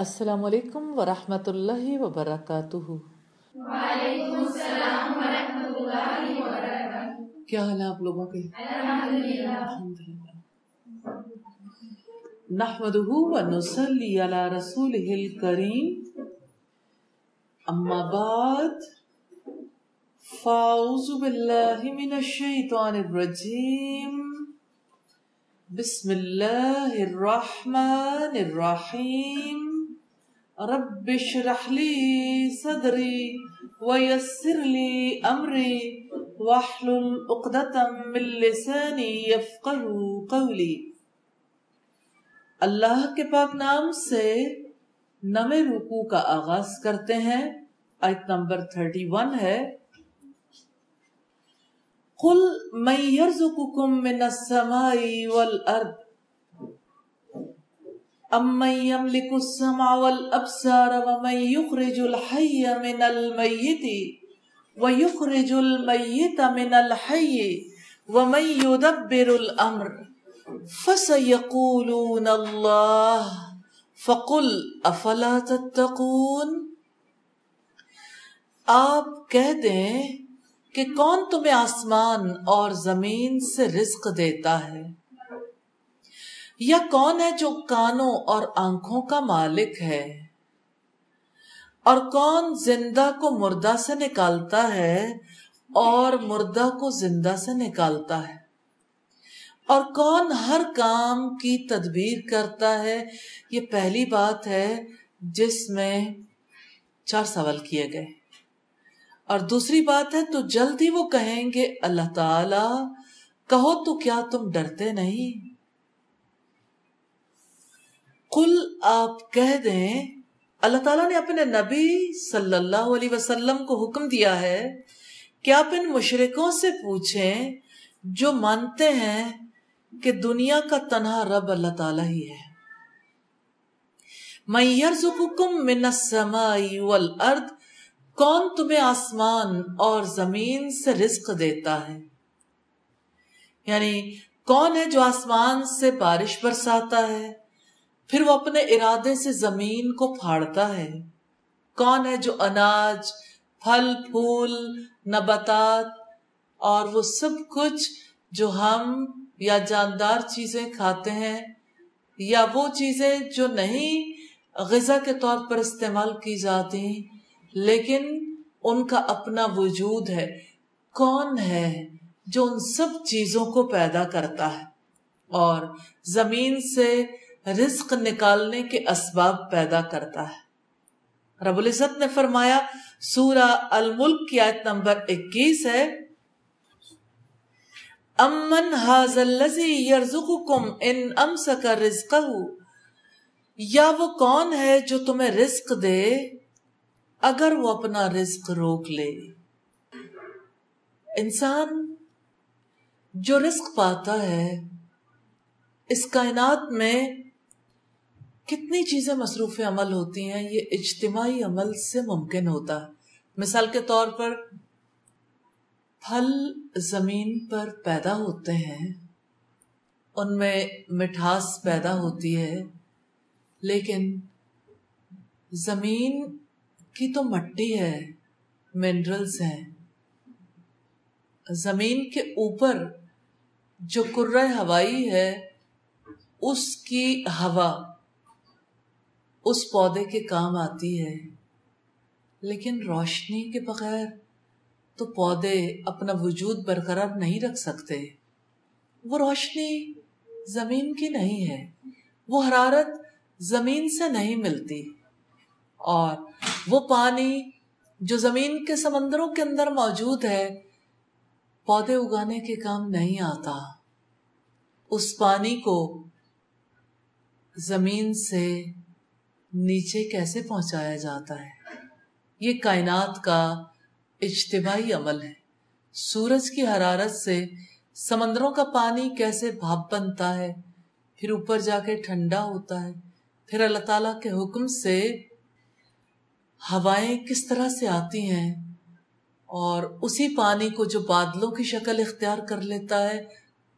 السلام علیکم ورحمۃ اللہ وبرکاتہ۔ وعلیکم السلام ورحمۃ اللہ وبرکاتہ۔ کیا حال ہے آپ لوگوں کے؟ نحمده ونصلي على رسوله الكريم اما بعد فاعوذ بالله من الشيطان الرجيم بسم الله الرحمن الرحيم رب اشرح لي صدري ويسر لي امري واحلل عقدة من لساني يفقهوا قولي۔ اللہ کے پاک نام سے نوے رکو کا آغاز کرتے ہیں۔ آیت نمبر 31 ہے۔ قل من يرزقكم من السماء والارض۔ ام من يملك السمع والابصار ومن يخرج الحي من الميت ويخرج الميت من الحي ومن يدبر الامر فسيقولون الله فقل افلا تتقون آپ کہہ دیں کہ کون تمہیں آسمان اور زمین سے رزق دیتا ہے؟ یا کون ہے جو کانوں اور آنکھوں کا مالک ہے؟ اور کون زندہ کو مردہ سے نکالتا ہے اور مردہ کو زندہ سے نکالتا ہے؟ اور کون ہر کام کی تدبیر کرتا ہے؟ یہ پہلی بات ہے جس میں چار سوال کیے گئے۔ اور دوسری بات ہے، تو جلد ہی وہ کہیں گے، اللہ تعالی، کہو تو کیا تم ڈرتے نہیں؟ قل آپ کہہ دیں، اللہ تعالیٰ نے اپنے نبی صلی اللہ علیہ وسلم کو حکم دیا ہے کہ آپ ان مشرکوں سے پوچھیں جو مانتے ہیں کہ دنیا کا تنہا رب اللہ تعالیٰ ہی ہے۔ میں یرزقکم من السماء والارض، کون تمہیں آسمان اور زمین سے رزق دیتا ہے؟ یعنی کون ہے جو آسمان سے بارش برساتا ہے؟ پھر وہ اپنے ارادے سے زمین کو پھاڑتا ہے۔ کون ہے جو اناج، پھل، پھول، نباتات اور وہ سب کچھ جو ہم یا جاندار چیزیں کھاتے ہیں یا وہ چیزیں جو نہیں غذا کے طور پر استعمال کی جاتی، لیکن ان کا اپنا وجود ہے۔ کون ہے جو ان سب چیزوں کو پیدا کرتا ہے؟ اور زمین سے رزق نکالنے کے اسباب پیدا کرتا ہے۔ رب العزت نے فرمایا، سورہ الملک کی آیت نمبر اکیس ہے، امن حاض الذی یرزقکم ان امسک رزقہ، یا وہ کون ہے جو تمہیں رزق دے اگر وہ اپنا رزق روک لے؟ انسان جو رزق پاتا ہے، اس کائنات میں کتنی چیزیں مصروف عمل ہوتی ہیں، یہ اجتماعی عمل سے ممکن ہوتا ہے۔ مثال کے طور پر، پھل زمین پر پیدا ہوتے ہیں، ان میں مٹھاس پیدا ہوتی ہے، لیکن زمین کی تو مٹی ہے، منرلز ہیں۔ زمین کے اوپر جو کرہ ہوائی ہے، اس کی ہوا اس پودے کے کام آتی ہے۔ لیکن روشنی کے بغیر تو پودے اپنا وجود برقرار نہیں رکھ سکتے۔ وہ روشنی زمین کی نہیں ہے، وہ حرارت زمین سے نہیں ملتی۔ اور وہ پانی جو زمین کے سمندروں کے اندر موجود ہے، پودے اگانے کے کام نہیں آتا۔ اس پانی کو زمین سے نیچے کیسے پہنچایا جاتا ہے؟ یہ کائنات کا اجتماعی عمل ہے۔ سورج کی حرارت سے سمندروں کا پانی کیسے بھاپ بنتا ہے؟ پھر اوپر جا کے ٹھنڈا ہوتا ہے۔ پھر اللہ تعالیٰ کے حکم سے ہوائیں کس طرح سے آتی ہیں؟ اور اسی پانی کو جو بادلوں کی شکل اختیار کر لیتا ہے،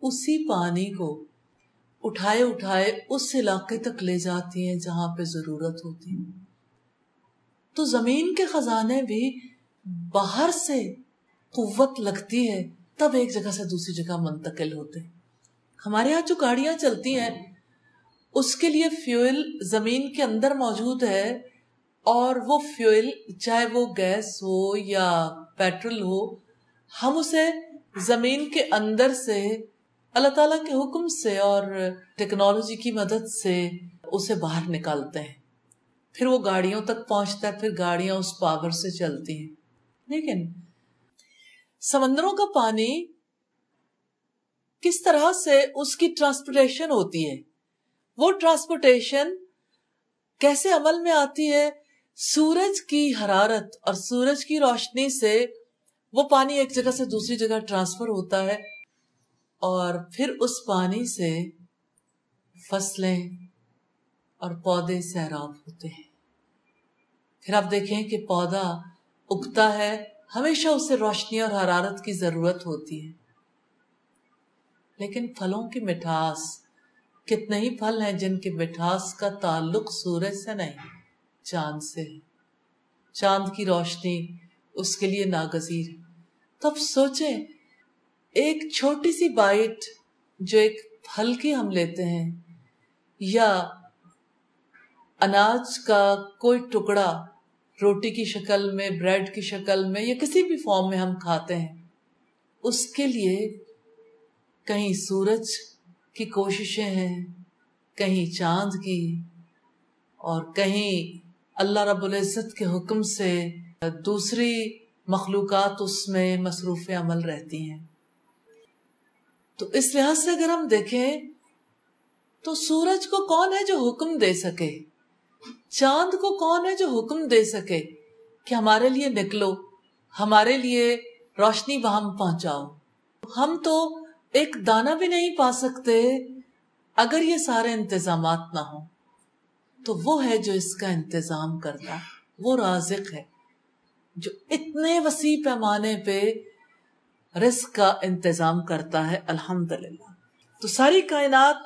اسی پانی کو اٹھائے اٹھائے اس علاقے تک لے جاتی ہیں جہاں پہ ضرورت ہوتی ہے۔ تو زمین کے خزانے بھی باہر سے قوت لگتی ہے، تب ایک جگہ سے دوسری جگہ منتقل ہوتے ہیں۔ ہمارے یہاں جو گاڑیاں چلتی ہیں، اس کے لیے فیول زمین کے اندر موجود ہے اور وہ فیول چاہے وہ گیس ہو یا پیٹرول ہو، ہم اسے زمین کے اندر سے اللہ تعالیٰ کے حکم سے اور ٹیکنالوجی کی مدد سے اسے باہر نکالتے ہیں۔ پھر وہ گاڑیوں تک پہنچتا ہے، پھر گاڑیاں اس پاور سے چلتی ہیں۔ لیکن سمندروں کا پانی کس طرح سے اس کی ٹرانسپورٹیشن ہوتی ہے؟ وہ ٹرانسپورٹیشن کیسے عمل میں آتی ہے؟ سورج کی حرارت اور سورج کی روشنی سے وہ پانی ایک جگہ سے دوسری جگہ ٹرانسفر ہوتا ہے۔ اور پھر اس پانی سے فصلیں اور پودے سیراب ہوتے ہیں۔ پھر آپ دیکھیں کہ پودا اگتا ہے، ہمیشہ اسے روشنی اور حرارت کی ضرورت ہوتی ہے۔ لیکن پھلوں کی مٹھاس، کتنے ہی پھل ہیں جن کی مٹھاس کا تعلق سورج سے نہیں، چاند سے چاند کی روشنی اس کے لیے ناگزیر۔ تب سوچیں ایک چھوٹی سی بائٹ جو ایک پھل کی ہم لیتے ہیں یا اناج کا کوئی ٹکڑا روٹی کی شکل میں، بریڈ کی شکل میں یا کسی بھی فارم میں ہم کھاتے ہیں، اس کے لیے کہیں سورج کی کوششیں ہیں، کہیں چاند کی اور کہیں اللہ رب العزت کے حکم سے دوسری مخلوقات اس میں مصروف عمل رہتی ہیں۔ تو اس لحاظ سے اگر ہم دیکھیں تو سورج کو کون ہے جو حکم دے سکے؟ چاند کو کون ہے جو حکم دے سکے کہ ہمارے لیے نکلو، ہمارے لیے روشنی وہاں پہنچاؤ؟ ہم تو ایک دانہ بھی نہیں پا سکتے اگر یہ سارے انتظامات نہ ہوں۔ تو وہ ہے جو اس کا انتظام کرتا، وہ رازق ہے، جو اتنے وسیع پیمانے پہ رزق کا انتظام کرتا ہے الحمد تو ساری کائنات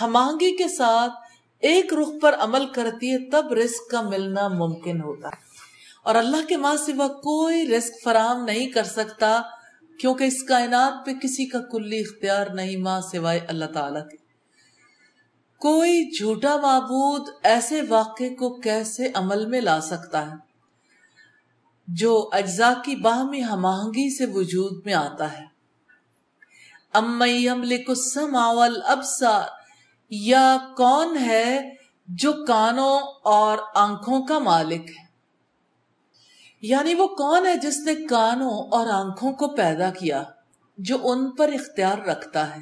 ہمانگی کے ساتھ ایک رخ پر عمل کرتی ہے، تب رزق کا ملنا ممکن ہوتا ہے۔ اور اللہ کے ماں سوا کوئی رزق فراہم نہیں کر سکتا، کیونکہ اس کائنات پہ کسی کا کلی اختیار نہیں ماں سوائے اللہ تعالیٰ کے۔ کوئی جھوٹا معبود ایسے واقعے کو کیسے عمل میں لا سکتا ہے؟ جو اجزاء کی باہمی ہم آہنگی سے وجود میں آتا ہے۔ ابسار یا کون ہے جو کانوں اور آنکھوں کا مالک ہے؟ یعنی وہ کون ہے جس نے کانوں اور آنکھوں کو پیدا کیا، جو ان پر اختیار رکھتا ہے؟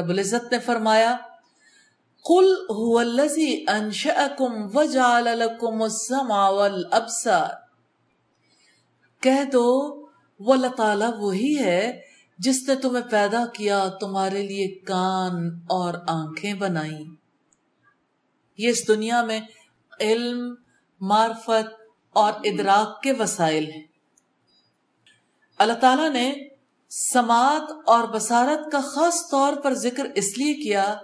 رب العزت نے فرمایا، قل هو الذي انشأكم وجعل لكم السمع والابصار کہہ دو، وہ اللہ تعالیٰ وہی ہے جس نے تمہیں پیدا کیا، تمہارے لیے کان اور آنکھیں بنائی یہ اس دنیا میں علم، معرفت اور ادراک کے وسائل ہیں۔ اللہ تعالیٰ نے سماعت اور بصارت کا خاص طور پر ذکر اس لیے کیا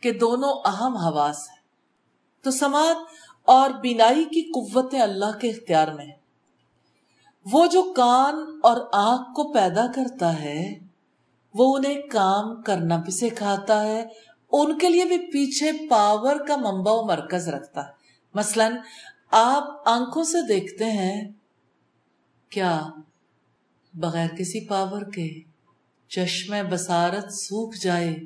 کہ دونوں اہم حواس ہیں۔ تو سماعت اور بینائی کی قوتیں اللہ کے اختیار میں ہیں۔ وہ جو کان اور آنکھ کو پیدا کرتا ہے، وہ انہیں کام کرنا بھی سکھاتا ہے، ان کے لیے بھی پیچھے پاور کا منبع و مرکز رکھتا ہے۔ مثلا، آپ آنکھوں سے دیکھتے ہیں، کیا بغیر کسی پاور کے چشمے بسارت سوکھ جائے،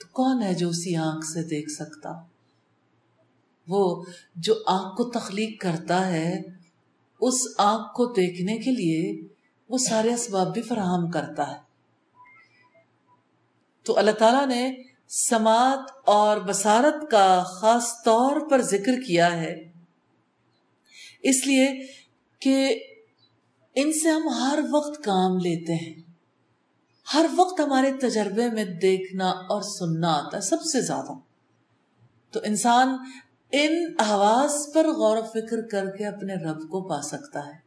تو کون ہے جو اسی آنکھ سے دیکھ سکتا؟ وہ جو آنکھ کو تخلیق کرتا ہے اس آنکھ کو دیکھنے کے لیے وہ سارے اسباب بھی فراہم کرتا ہے۔ تو اللہ تعالیٰ نے سماعت اور بسارت کا خاص طور پر ذکر کیا ہے۔ اس لیے کہ ان سے ہم ہر وقت کام لیتے ہیں۔ ہر وقت ہمارے تجربے میں دیکھنا اور سننا آتا ہے سب سے زیادہ۔ تو انسان ان حواس پر غور و فکر کر کے اپنے رب کو پا سکتا ہے۔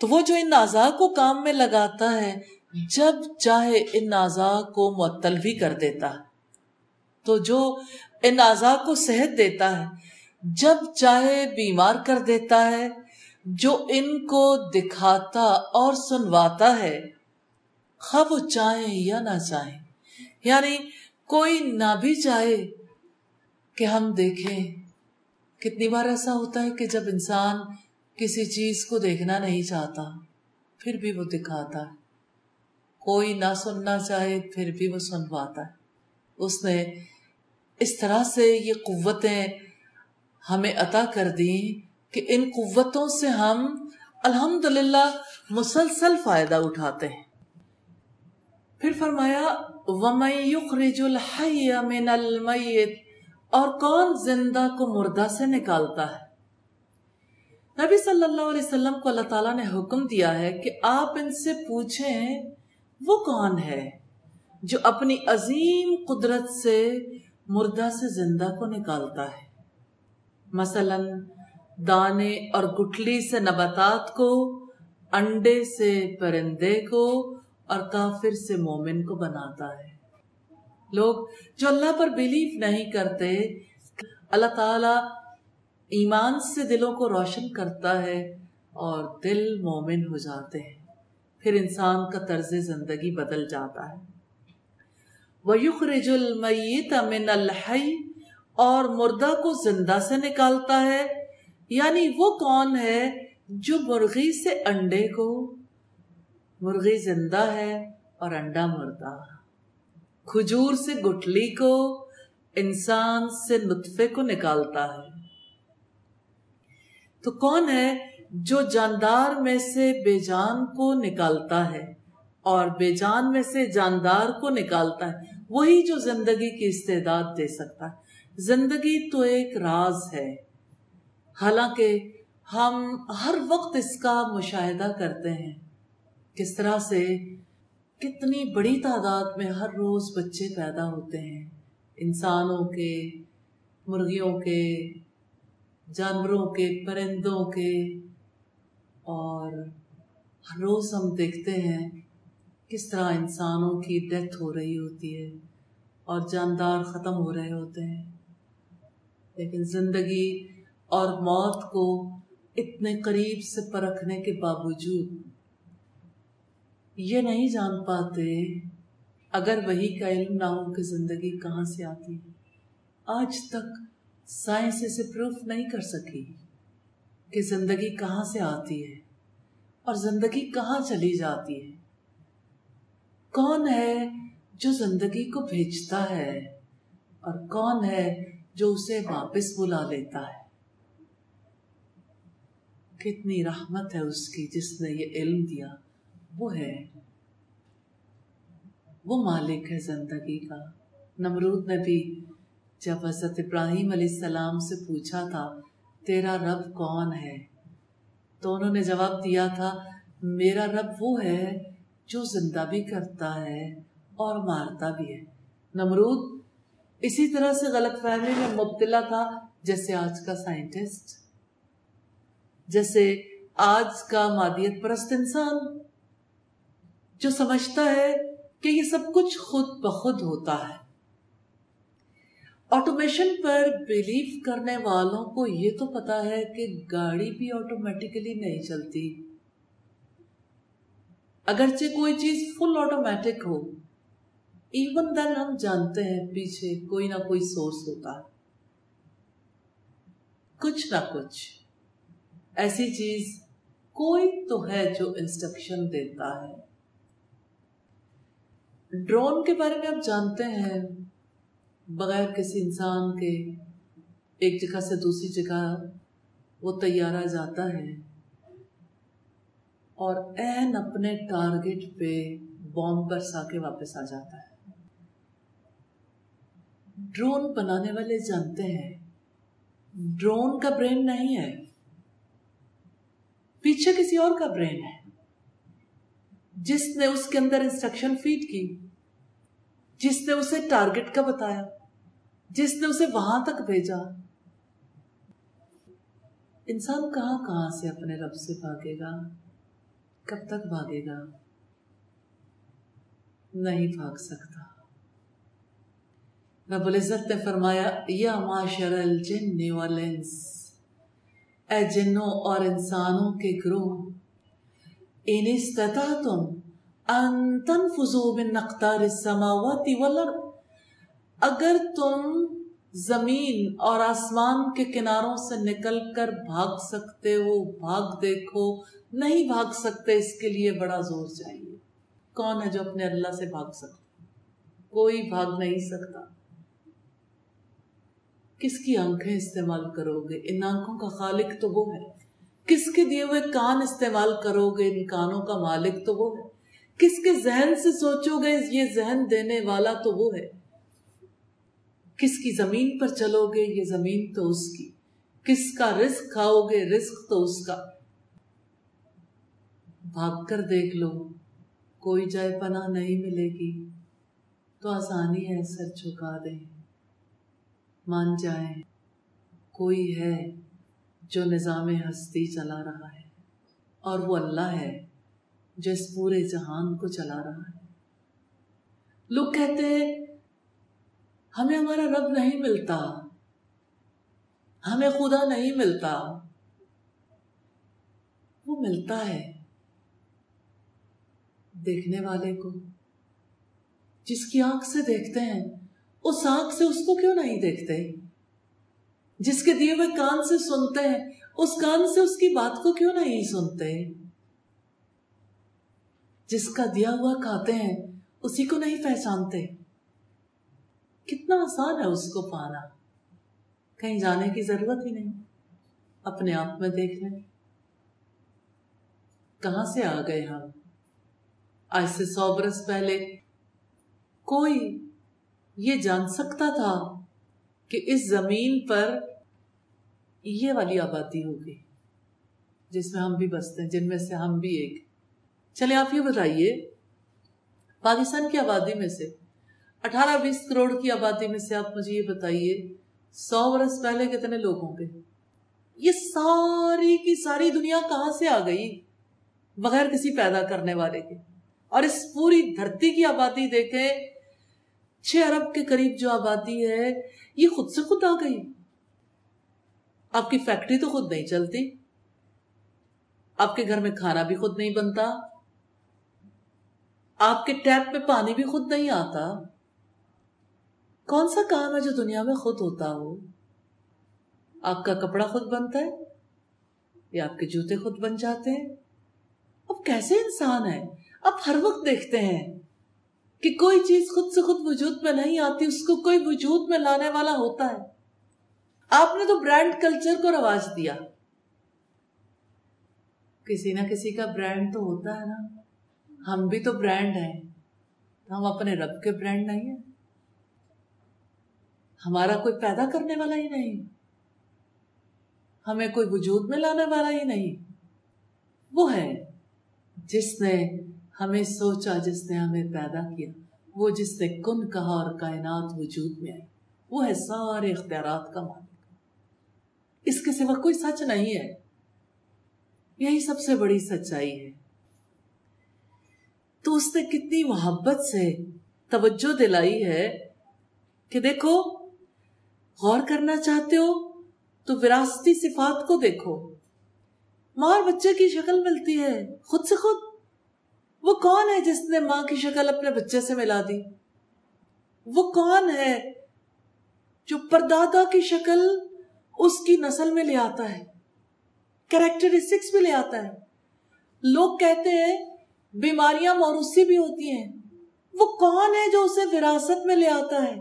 تو وہ جو ان اعضاء کو کام میں لگاتا ہے، جب چاہے ان اعضاء کو معطل بھی کر دیتا۔ ہے تو جو ان اعضاء کو صحت دیتا ہے، جب چاہے بیمار کر دیتا ہے، جو ان کو دکھاتا اور سنواتا ہے، خواہ وہ چاہیں یا نہ چاہیں۔ یعنی کوئی نہ بھی چاہے کہ ہم دیکھیں۔ کتنی بار ایسا ہوتا ہے کہ جب انسان کسی چیز کو دیکھنا نہیں چاہتا، پھر بھی وہ دکھاتا ہے۔ کوئی نہ سننا چاہے، پھر بھی وہ سنواتا ہے۔ اس نے اس طرح سے یہ قوتیں ہمیں عطا کر دی کہ ان قوتوں سے ہم الحمدللہ مسلسل فائدہ اٹھاتے ہیں۔ پھر فرمایا، وَمَن يُخْرِجُ الْحَيَّ مِنَ الْمَيِّتِ اور کون زندہ کو مردہ سے نکالتا ہے؟ نبی صلی اللہ علیہ وسلم کو اللہ تعالیٰ نے حکم دیا ہے کہ آپ ان سے پوچھیں، وہ کون ہے جو اپنی عظیم قدرت سے مردہ سے زندہ کو نکالتا ہے؟ مثلا دانے اور گٹلی سے نباتات کو، انڈے سے پرندے کو اور کافر سے مومن کو بناتا ہے۔ لوگ جو اللہ پر بلیف نہیں کرتے، اللہ تعالی ایمان سے دلوں کو روشن کرتا ہے اور دل مومن ہو جاتے ہیں۔ پھر انسان کا طرز زندگی بدل جاتا ہے۔ وَيُخْرِجُ الْمَيِّتَ مِنَ الْحَيِّ اور مردہ کو زندہ سے نکالتا ہے۔ یعنی وہ کون ہے جو مرغی سے انڈے کو، مرغی زندہ ہے اور انڈا مردہ۔ کھجور سے گٹلی کو انسان سے نطفے کو نکالتا ہے۔ تو کون ہے جو جاندار میں سے بے جان کو نکالتا ہے اور بے جان میں سے جاندار کو نکالتا ہے؟ وہی جو زندگی کی استعداد دے سکتا ہے۔ زندگی تو ایک راز ہے۔ حالانکہ ہم ہر وقت اس کا مشاہدہ کرتے ہیں۔ کس طرح سے کتنی بڑی تعداد میں ہر روز بچے پیدا ہوتے ہیں۔ انسانوں کے، مرغیوں کے، جانوروں کے، پرندوں کے۔ اور ہر روز ہم دیکھتے ہیں کس طرح انسانوں کی ڈیتھ ہو رہی ہوتی ہے اور جاندار ختم ہو رہے ہوتے ہیں۔ لیکن زندگی اور موت کو اتنے قریب سے پرکھنے کے باوجود یہ نہیں جان پاتے اگر وہی کا علم نہ ہو کہ زندگی کہاں سے آتی۔ آج تک سائنس اسے پروف نہیں کر سکی کہ زندگی کہاں سے آتی ہے اور زندگی کہاں چلی جاتی ہے۔ کون ہے جو زندگی کو بھیجتا ہے اور کون ہے جو اسے واپس بلا لیتا ہے؟ کتنی رحمت ہے اس کی جس نے یہ علم دیا۔ وہ ہے۔ وہ مالک ہے زندگی کا۔ نمرود نے بھی جب حضرت ابراہیم علیہ السلام سے پوچھا تھا، تیرا رب کون ہے؟ تو انہوں نے جواب دیا تھا، میرا رب وہ ہے جو زندہ بھی کرتا ہے اور مارتا بھی ہے۔ نمرود اسی طرح سے غلط فہمی میں مبتلا تھا جیسے آج کا سائنٹسٹ، جیسے آج کا مادیت پرست انسان۔ جو سمجھتا ہے کہ یہ سب کچھ خود بخود ہوتا ہے۔ آٹومیشن پر بلیف کرنے والوں کو یہ تو پتا ہے کہ گاڑی بھی آٹومیٹکلی نہیں چلتی۔ اگرچہ کوئی چیز فل آٹومیٹک ہو ایون دین ہم جانتے ہیں پیچھے کوئی نہ کوئی سورس ہوتا ہے۔ کچھ نہ کچھ، ایسی چیز کوئی تو ہے جو انسٹرکشن دیتا ہے۔ ڈرون کے بارے میں آپ جانتے ہیں، بغیر کسی انسان کے ایک جگہ سے دوسری جگہ وہ تیارہ جاتا ہے۔ اور این اپنے ٹارگٹ پہ بوم برسا کے واپس آ جاتا ہے۔ ڈرون بنانے والے جانتے ہیں۔ ڈرون کا برین نہیں ہے۔ پیچھے کسی اور کا برین ہے۔ جس نے اس کے اندر انسٹرکشن فیڈ کی۔ جس نے اسے ٹارگٹ کا بتایا، جس نے اسے وہاں تک بھیجا۔ انسان کہاں کہاں سے اپنے رب سے بھاگے گا؟ کب تک بھاگے گا؟ نہیں بھاگ سکتا۔ رب العزت نے فرمایا، یا معاشر الجن والانس، اے جنوں اور انسانوں کے گروہ، ان استطاعتم ان تنفذوا من اقطار السماوات والارض اگر تم زمین اور آسمان کے کناروں سے نکل کر بھاگ سکتے ہو، بھاگ دیکھو، نہیں بھاگ سکتے، اس کے لیے بڑا زور چاہیے۔ کون ہے جو اپنے اللہ سے بھاگ سکتا کوئی بھاگ نہیں سکتا۔ کس کی آنکھیں استعمال کرو گے؟ ان آنکھوں کا خالق تو وہ ہے۔ کس کے دیے ہوئے کان استعمال کرو گے؟ ان کانوں کا مالک تو وہ ہے۔ کس کے ذہن سے سوچو گے یہ ذہن دینے والا تو وہ ہے؟ کس کی زمین پر چلو گے یہ زمین تو اس کی؟ کس کا رزق کھاؤ گے رزق تو اس کا؟ بھاگ کر دیکھ لو، کوئی جائے پناہ نہیں ملے گی۔ تو آسانی ہے سر جھکا دیں۔ مان جائیں، کوئی ہے جو نظام ہستی چلا رہا ہے۔ اور وہ اللہ ہے۔ جو اس پورے جہان کو چلا رہا ہے۔ لوگ کہتے ہیں، ہمیں ہمارا رب نہیں ملتا۔ ہمیں خدا نہیں ملتا۔ وہ ملتا ہے۔ دیکھنے والے کو، جس کی آنکھ سے دیکھتے ہیں، اس آنکھ سے اس کو کیوں نہیں دیکھتے؟ جس کے دیے ہوئے کان سے سنتے ہیں، اس کان سے اس کی بات کو کیوں نہیں سنتے؟ جس کا دیا ہوا کھاتے ہیں، اسی کو نہیں پہچانتے۔ کتنا آسان ہے اس کو پانا۔ کہیں جانے کی ضرورت ہی نہیں، اپنے آپ میں دیکھ لیں۔ کہاں سے آ گئے ہم؟ آج سے سو برس پہلے کوئی یہ جان سکتا تھا کہ اس زمین پر یہ والی آبادی ہوگی، جس میں ہم بھی بستے ہیں، جن میں سے ہم بھی ایک۔ چلے آپ یہ بتائیے، پاکستان کی آبادی میں سے، اٹھارہ بیس کروڑ کی آبادی میں سے آپ مجھے یہ بتائیے، سو برس پہلے کتنے لوگ ہوں گے؟ یہ ساری کی ساری دنیا کہاں سے آ گئی؟ بغیر کسی پیدا کرنے والے کے۔ اور اس پوری دھرتی کی آبادی دیکھیں، چھ ارب کے قریب جو آبادی ہے، یہ خود سے خود آ گئی۔ آپ کی فیکٹری تو خود نہیں چلتی، آپ کے گھر میں کھانا بھی خود نہیں بنتا۔ آپ کے ٹیپ میں پانی بھی خود نہیں آتا۔ کون سا کام ہے جو دنیا میں خود ہوتا ہو؟ آپ کا کپڑا خود بنتا ہے یا آپ کے جوتے خود بن جاتے ہیں؟ اب کیسے انسان ہے؟ اب ہر وقت دیکھتے ہیں کہ کوئی چیز خود سے خود وجود میں نہیں آتی، اس کو کوئی وجود میں لانے والا ہوتا ہے۔ آپ نے تو برانڈ کلچر کو رواج دیا۔ کسی نہ کسی کا برانڈ تو ہوتا ہے نا۔ ہم بھی تو برانڈ ہیں۔ ہم اپنے رب کے برانڈ نہیں ہیں۔ ہمارا کوئی پیدا کرنے والا ہی نہیں۔ ہمیں کوئی وجود میں لانے والا ہی نہیں۔ وہ ہے جس نے ہمیں سوچا، جس نے ہمیں پیدا کیا۔ وہ جس نے کن کہا اور کائنات وجود میں آئی۔ وہ ہے سارے اختیارات کا مالک۔ اس کے سوا کوئی سچ نہیں ہے۔ یہی سب سے بڑی سچائی ہے۔ تو اس نے کتنی محبت سے توجہ دلائی ہے کہ دیکھو، غور کرنا چاہتے ہو تو وراثتی صفات کو دیکھو۔ ماں اور بچے کی شکل ملتی ہے، خود سے خود۔ وہ کون ہے جس نے ماں کی شکل اپنے بچے سے ملا دی؟ وہ کون ہے جو پردادا کی شکل اس کی نسل میں لے آتا ہے کریکٹرسٹکس میں لے آتا ہے۔ لوگ کہتے ہیں بیماریاں موروثی بھی ہوتی ہیں۔ وہ کون ہے جو اسے وراثت میں لے آتا ہے؟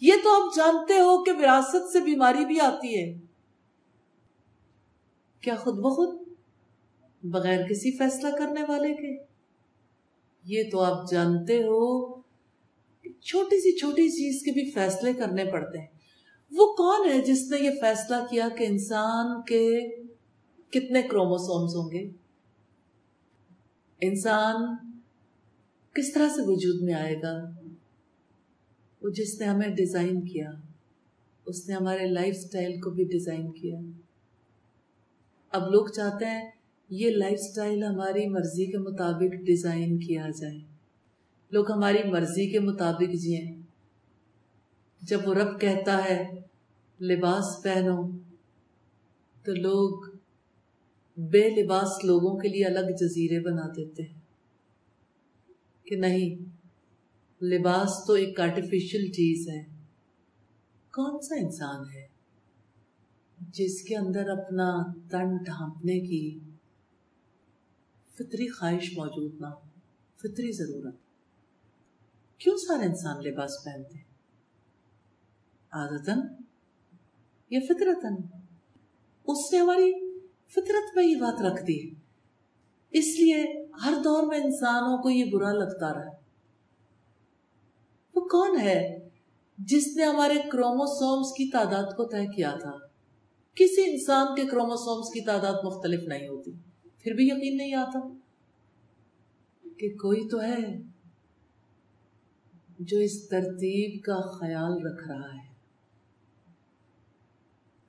یہ تو آپ جانتے ہو کہ وراثت سے بیماری بھی آتی ہے۔ کیا خود بخود؟ بغیر کسی فیصلہ کرنے والے کے؟ یہ تو آپ جانتے ہو چھوٹی سی چھوٹی چیز کے بھی فیصلے کرنے پڑتے ہیں۔ وہ کون ہے جس نے یہ فیصلہ کیا کہ انسان کے کتنے کروموسومز ہوں گے؟ انسان کس طرح سے وجود میں آئے گا؟ وہ جس نے ہمیں ڈیزائن کیا، اس نے ہمارے لائف سٹائل کو بھی ڈیزائن کیا۔ اب لوگ چاہتے ہیں یہ لائف سٹائل ہماری مرضی کے مطابق ڈیزائن کیا جائے۔ لوگ ہماری مرضی کے مطابق جئیں۔ جب وہ رب کہتا ہے، لباس پہنو، تو لوگ بے لباس لوگوں کے لیے الگ جزیرے بنا دیتے ہیں۔ کہ نہیں، لباس تو ایک آرٹیفیشل چیز ہے۔ کون سا انسان ہے جس کے اندر اپنا تن ڈھانپنے کی فطری خواہش موجود نہ ہو، فطری ضرورت۔ کیوں سارے انسان لباس پہنتے ہیں؟ عادتن یا فطرتن اس سے ہماری فطرت میں یہ بات رکھتی ہے اس لیے ہر دور میں انسانوں کو یہ برا لگتا رہا۔ وہ کون ہے جس نے ہمارے کروموسومز کی تعداد کو طے کیا تھا؟ کسی انسان کے کروموسومز کی تعداد مختلف نہیں ہوتی۔ پھر بھی یقین نہیں آتا کہ کوئی تو ہے جو اس ترتیب کا خیال رکھ رہا ہے۔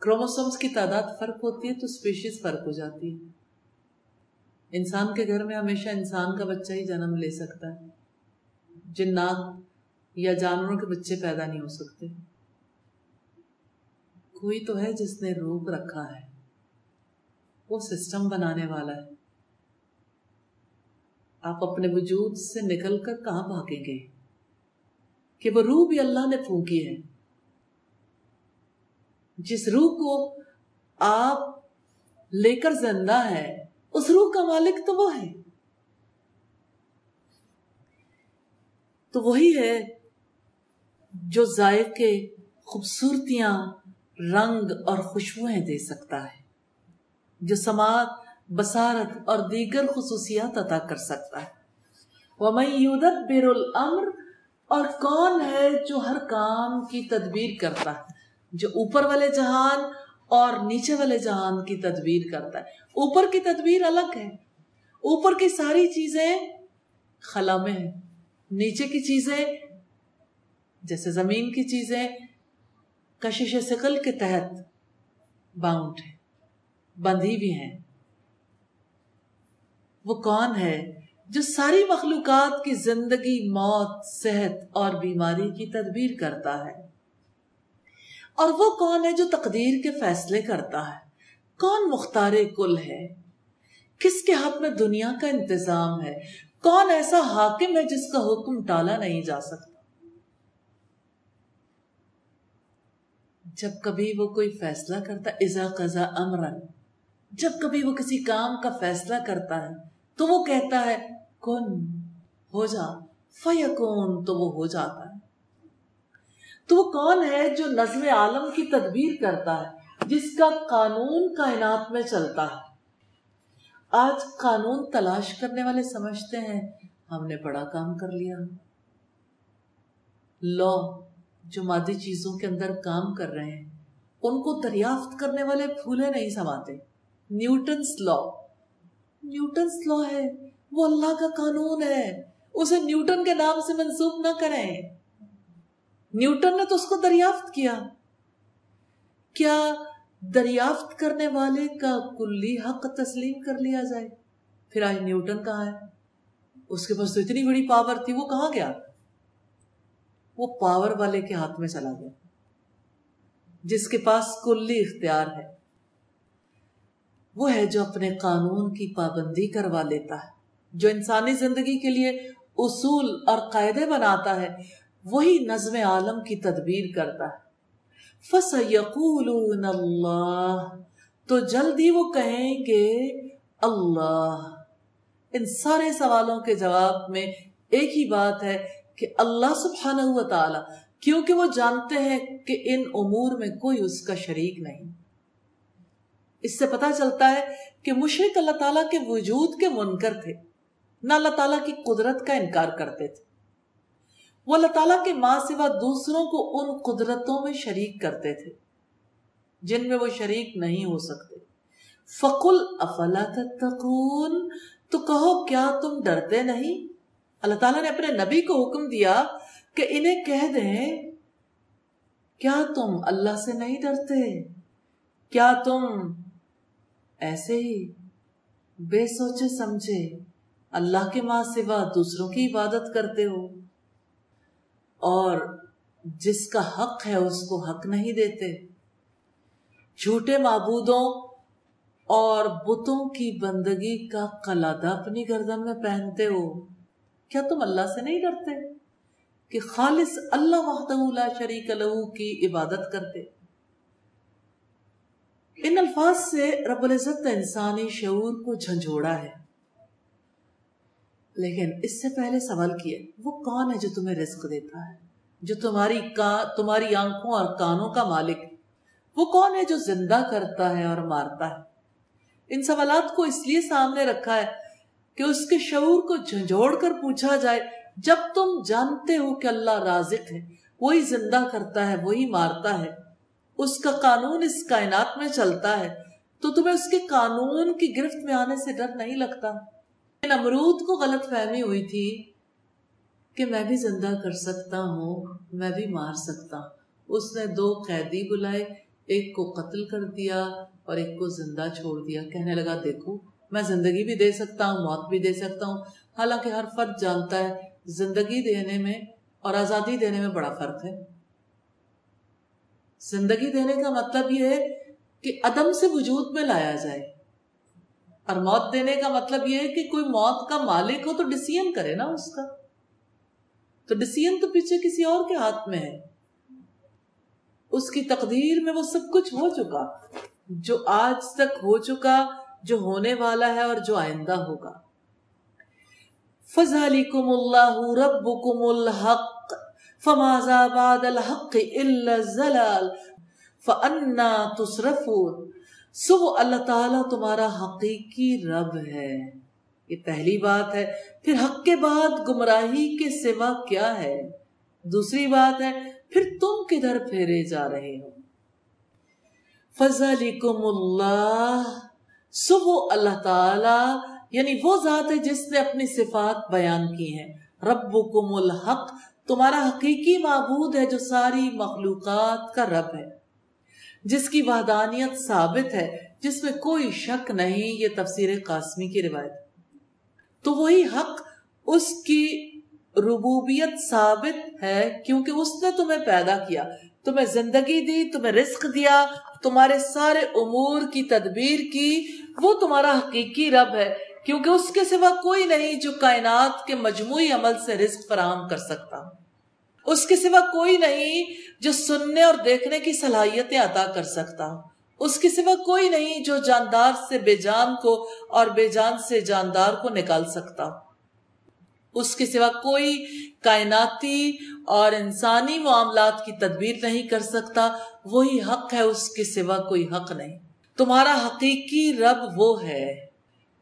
کروموسومز کی تعداد فرق ہوتی ہے تو اسپیشیز فرق ہو جاتی ہے۔ انسان کے گھر میں ہمیشہ انسان کا بچہ ہی جنم لے سکتا ہے۔ جنات یا جانوروں کے بچے پیدا نہیں ہو سکتے۔ کوئی تو ہے جس نے روک رکھا ہے۔ وہ سسٹم بنانے والا ہے۔ آپ اپنے وجود سے نکل کر کہاں بھاگیں گے؟ کہ وہ روح بھی اللہ نے پھونکی ہے۔ جس روح کو آپ لے کر زندہ ہے اس روح کا مالک تو وہ ہے۔ تو وہی ہے جو ذائقے خوبصورتیاں رنگ اور خوشبوئیں دے سکتا ہے، جو سماعت، بصارت اور دیگر خصوصیات عطا کر سکتا ہے۔ بیر الامر اور کون ہے جو ہر کام کی تدبیر کرتا ہے؟ جو اوپر والے جہان اور نیچے والے جہان کی تدبیر کرتا ہے۔ اوپر کی تدبیر الگ ہے۔ اوپر کی ساری چیزیں خلا میں ہیں۔ نیچے کی چیزیں جیسے زمین کی چیزیں کشش سکل کے تحت باؤنڈ ہے بندھی بھی ہیں۔ وہ کون ہے جو ساری مخلوقات کی زندگی، موت، صحت اور بیماری کی تدبیر کرتا ہے؟ اور وہ کون ہے جو تقدیر کے فیصلے کرتا ہے؟ کون مختار کل ہے؟ کس کے ہاتھ میں دنیا کا انتظام ہے؟ کون ایسا حاکم ہے جس کا حکم ٹالا نہیں جا سکتا؟ جب کبھی وہ کوئی فیصلہ کرتا ازا قزا امرن، جب کبھی وہ کسی کام کا فیصلہ کرتا ہے، تو وہ کہتا ہے، کن، ہو جا، فیکون، تو وہ ہو جاتا ہے۔ تو وہ کون ہے جو نظم عالم کی تدبیر کرتا ہے، جس کا قانون کائنات میں چلتا ہے؟ آج قانون تلاش کرنے والے سمجھتے ہیں، ہم نے بڑا کام کر لیا۔ لا جو مادی چیزوں کے اندر کام کر رہے ہیں، ان کو دریافت کرنے والے پھولے نہیں سماتے نیوٹنس لا۔ نیوٹنس لا ہے، وہ اللہ کا قانون ہے۔ اسے نیوٹن کے نام سے منسوخ نہ کریں۔ نیوٹن نے تو اس کو دریافت کیا۔ کیا دریافت کرنے والے کا کلی حق تسلیم کر لیا جائے؟ پھر آج نیوٹن کہاں ہے؟ اس کے پاس تو اتنی بڑی پاور تھی، وہ کہاں گیا؟ وہ پاور والے کے ہاتھ میں چلا گیا۔ جس کے پاس کلی اختیار ہے۔ وہ ہے جو اپنے قانون کی پابندی کروا لیتا ہے، جو انسانی زندگی کے لیے اصول اور قاعدے بناتا ہے۔ وہی نظم عالم کی تدبیر کرتا ہے۔ فس اللہ تو جلدی وہ کہیں گے اللہ۔ ان سارے سوالوں کے جواب میں ایک ہی بات ہے کہ اللہ سبحانہ ہوا تعالی، کیونکہ وہ جانتے ہیں کہ ان امور میں کوئی اس کا شریک نہیں۔ اس سے پتا چلتا ہے کہ مشرق اللہ تعالیٰ کے وجود کے منکر تھے، نہ اللہ تعالیٰ کی قدرت کا انکار کرتے تھے۔ وہ اللہ تعالیٰ کے ماں سوا دوسروں کو ان قدرتوں میں شریک کرتے تھے، جن میں وہ شریک نہیں ہو سکتے۔ فقل افلا تتقون؟ تو کہو، کیا تم ڈرتے نہیں؟ اللہ تعالیٰ نے اپنے نبی کو حکم دیا کہ انہیں کہہ دیں، کیا تم اللہ سے نہیں ڈرتے؟ کیا تم ایسے ہی بے سوچے سمجھے اللہ کے ماں سوا دوسروں کی عبادت کرتے ہو؟ اور جس کا حق ہے اس کو حق نہیں دیتے۔ جھوٹے معبودوں اور بتوں کی بندگی کا قلادہ اپنی گردن میں پہنتے ہو۔ کیا تم اللہ سے نہیں ڈرتے کہ خالص اللہ وحدہ لا شریک لہو کی عبادت کرتے؟ ان الفاظ سے رب العزت نے انسانی شعور کو جھنجھوڑا ہے۔ لیکن اس سے پہلے سوال کیا وہ کون ہے جو تمہیں رزق دیتا ہے؟ جو تمہاری تمہاری آنکھوں اور کانوں کا مالک۔ وہ کون ہے جو زندہ کرتا ہے اور مارتا ہے؟ ان سوالات کو اس لیے سامنے رکھا ہے کہ اس کے شعور کو جھنجھوڑ کر پوچھا جائے، جب تم جانتے ہو کہ اللہ رازق ہے، وہی زندہ کرتا ہے، وہی مارتا ہے، اس کا قانون اس کائنات میں چلتا ہے، تو تمہیں اس کے قانون کی گرفت میں آنے سے ڈر نہیں لگتا؟ نمرود کو غلط فہمی ہوئی تھی کہ میں بھی زندہ کر سکتا ہوں، میں بھی مار سکتا۔ ہوں اس نے دو قیدی بلائے، ایک کو قتل کر دیا اور ایک کو زندہ چھوڑ دیا۔ کہنے لگا، دیکھو، میں زندگی بھی دے سکتا ہوں، موت بھی دے سکتا ہوں۔ حالانکہ ہر فرد جانتا ہے، زندگی دینے میں اور آزادی دینے میں بڑا فرق ہے۔ زندگی دینے کا مطلب یہ ہے کہ عدم سے وجود میں لایا جائے۔ اور موت دینے کا مطلب یہ ہے کہ کوئی موت کا مالک ہو تو ڈسیزن کرے نا اس کا۔ تو ڈسیزن تو پیچھے کسی اور کے ہاتھ میں ہے۔ اس کی تقدیر میں وہ سب کچھ ہو چکا۔ جو آج تک ہو چکا، جو ہونے والا ہے اور جو آئندہ ہوگا۔ فضالکم اللہ ربکم الحق فماذا بعد الحق الا الزلال فانا تصرفون۔ سو اللہ تعالیٰ تمہارا حقیقی رب ہے۔ یہ پہلی بات ہے۔ پھر حق کے بعد گمراہی کے سوا کیا ہے؟ دوسری بات ہے، پھر تم کدھر پھیرے جا رہے ہو؟ فضلکم اللہ سو وہ اللہ تعالی یعنی وہ ذات ہے جس نے اپنی صفات بیان کی ہیں۔ ربکم الحق، تمہارا حقیقی معبود ہے جو ساری مخلوقات کا رب ہے۔ جس کی وحدانیت ثابت ہے، جس میں کوئی شک نہیں، یہ تفسیر قاسمی کی روایت تو وہی حق اس کی ربوبیت ثابت ہے، کیونکہ اس نے تمہیں پیدا کیا۔ تمہیں زندگی دی، تمہیں رزق دیا، تمہارے سارے امور کی تدبیر کی، وہ تمہارا حقیقی رب ہے، کیونکہ اس کے سوا کوئی نہیں جو کائنات کے مجموعی عمل سے رزق فراہم کر سکتا۔ اس کے سوا کوئی نہیں جو سننے اور دیکھنے کی صلاحیتیں عطا کر سکتا۔ اس کے سوا کوئی نہیں جو جاندار سے بے جان کو اور بے جان سے جاندار کو نکال سکتا۔ اس کے سوا کوئی کائناتی اور انسانی معاملات کی تدبیر نہیں کر سکتا۔ وہی حق ہے، اس کے سوا کوئی حق نہیں۔ تمہارا حقیقی رب وہ ہے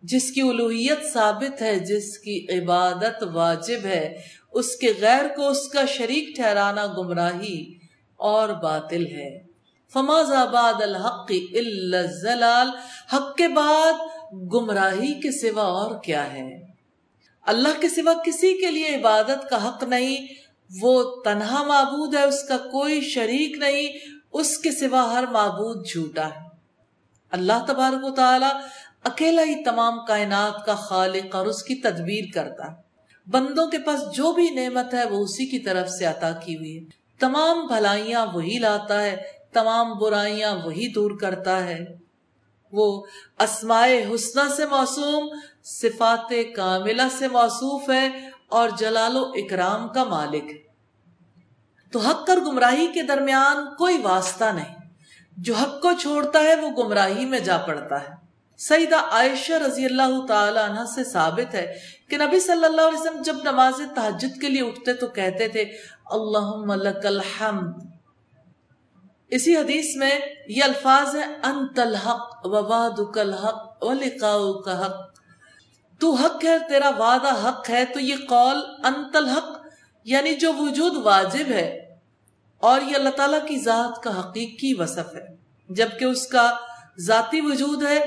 جس کی الوحیت ثابت ہے، جس کی عبادت واجب ہے۔ اس کے غیر کو اس کا شریک ٹھہرانا گمراہی اور باطل ہے۔ فماز آباد الحق الزلال حق کے بعد گمراہی کے سوا اور کیا ہے؟ اللہ کے سوا کسی کے لیے عبادت کا حق نہیں، وہ تنہا معبود ہے، اس کا کوئی شریک نہیں، اس کے سوا ہر معبود جھوٹا ہے۔ اللہ تبارک و تعالی اکیلا ہی تمام کائنات کا خالق اور اس کی تدبیر کرتا ہے۔ بندوں کے پاس جو بھی نعمت ہے وہ اسی کی طرف سے عطا کی ہوئی ہے۔ تمام بھلائیاں وہی لاتا ہے، تمام برائیاں وہی دور کرتا ہے۔ وہ اسمائے حسنہ سے معصوم، صفات کاملہ سے موصوف ہے اور جلال و اکرام کا مالک۔ ہے تو حق اور گمراہی کے درمیان کوئی واسطہ نہیں۔ جو حق کو چھوڑتا ہے وہ گمراہی میں جا پڑتا ہے۔ سیدہ عائشہ رضی اللہ تعالی عنہ سے ثابت ہے کہ نبی صلی اللہ علیہ وسلم جب نماز تحجد کے لیے اٹھتے تو کہتے تھے، اللہم لک الحمد. اسی حدیث میں یہ الفاظ ہے انت الحق ووعدک الحق ولقاؤک حق. تو حق ہے، تیرا وعدہ حق ہے، تو یہ قول انت الحق یعنی جو وجود واجب ہے، اور یہ اللہ تعالیٰ کی ذات کا حقیقی وصف ہے۔ جبکہ اس کا ذاتی وجود ہے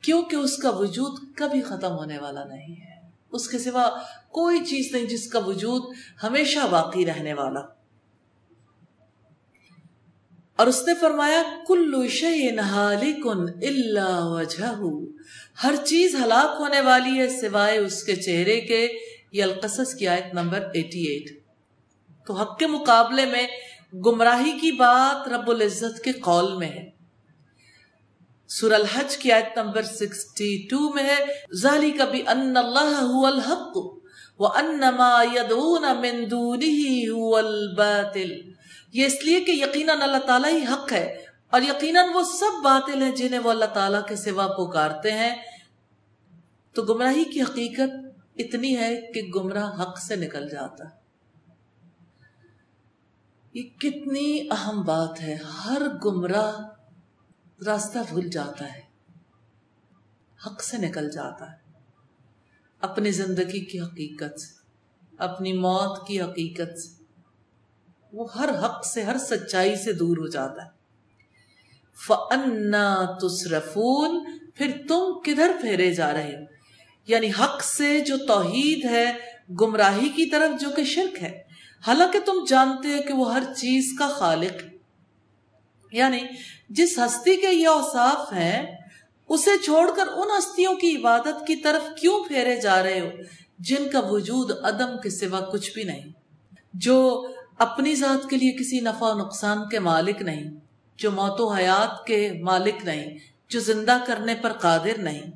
کیونکہ اس کا وجود کبھی ختم ہونے والا نہیں ہے۔ اس کے سوا کوئی چیز نہیں جس کا وجود ہمیشہ باقی رہنے والا۔ اور اس نے فرمایا، کلو شعین کن اللہ وجہ ہر چیز ہلاک ہونے والی ہے سوائے اس کے چہرے کے۔ یہ القصص کی آیت نمبر ایٹی ایٹ تو حق کے مقابلے میں گمراہی کی بات رب العزت کے قول میں ہے۔ سور الحج کی آیت نمبر سکسٹی ٹو میں ہے ذالی کبھی ان اللہ هو الحق وانما يدعون من دونه هو الباطل۔ یہ اس لیے کہ یقیناً اللہ تعالیٰ ہی حق ہے اور یقیناً وہ سب باطل ہیں جنہیں وہ اللہ تعالیٰ کے سوا پکارتے ہیں۔ تو گمراہی کی حقیقت اتنی ہے کہ گمراہ حق سے نکل جاتا۔ ہے یہ کتنی اہم بات ہے، ہر گمراہ راستہ بھول جاتا ہے۔ حق سے نکل جاتا ہے۔ اپنی زندگی کی حقیقت سے اپنی موت کی حقیقت سے وہ ہر حق سے، ہر سچائی سے دور ہو جاتا ہے۔ فَأَنَّا تُسْرَفُونَ پھر تم کدھر پھیرے جا رہے ہو؟ یعنی حق سے جو توحید ہے، گمراہی کی طرف جو کہ شرک ہے۔ حالانکہ تم جانتے ہو کہ وہ ہر چیز کا خالق یعنی جس ہستی کے یہ اوصاف ہیں، اسے چھوڑ کر ان ہستیوں کی عبادت کی طرف کیوں پھیرے جا رہے ہو، جن کا وجود عدم کے سوا کچھ بھی نہیں، جو اپنی ذات کے لیے کسی نفع و نقصان کے مالک نہیں، جو موت و حیات کے مالک نہیں، جو زندہ کرنے پر قادر نہیں،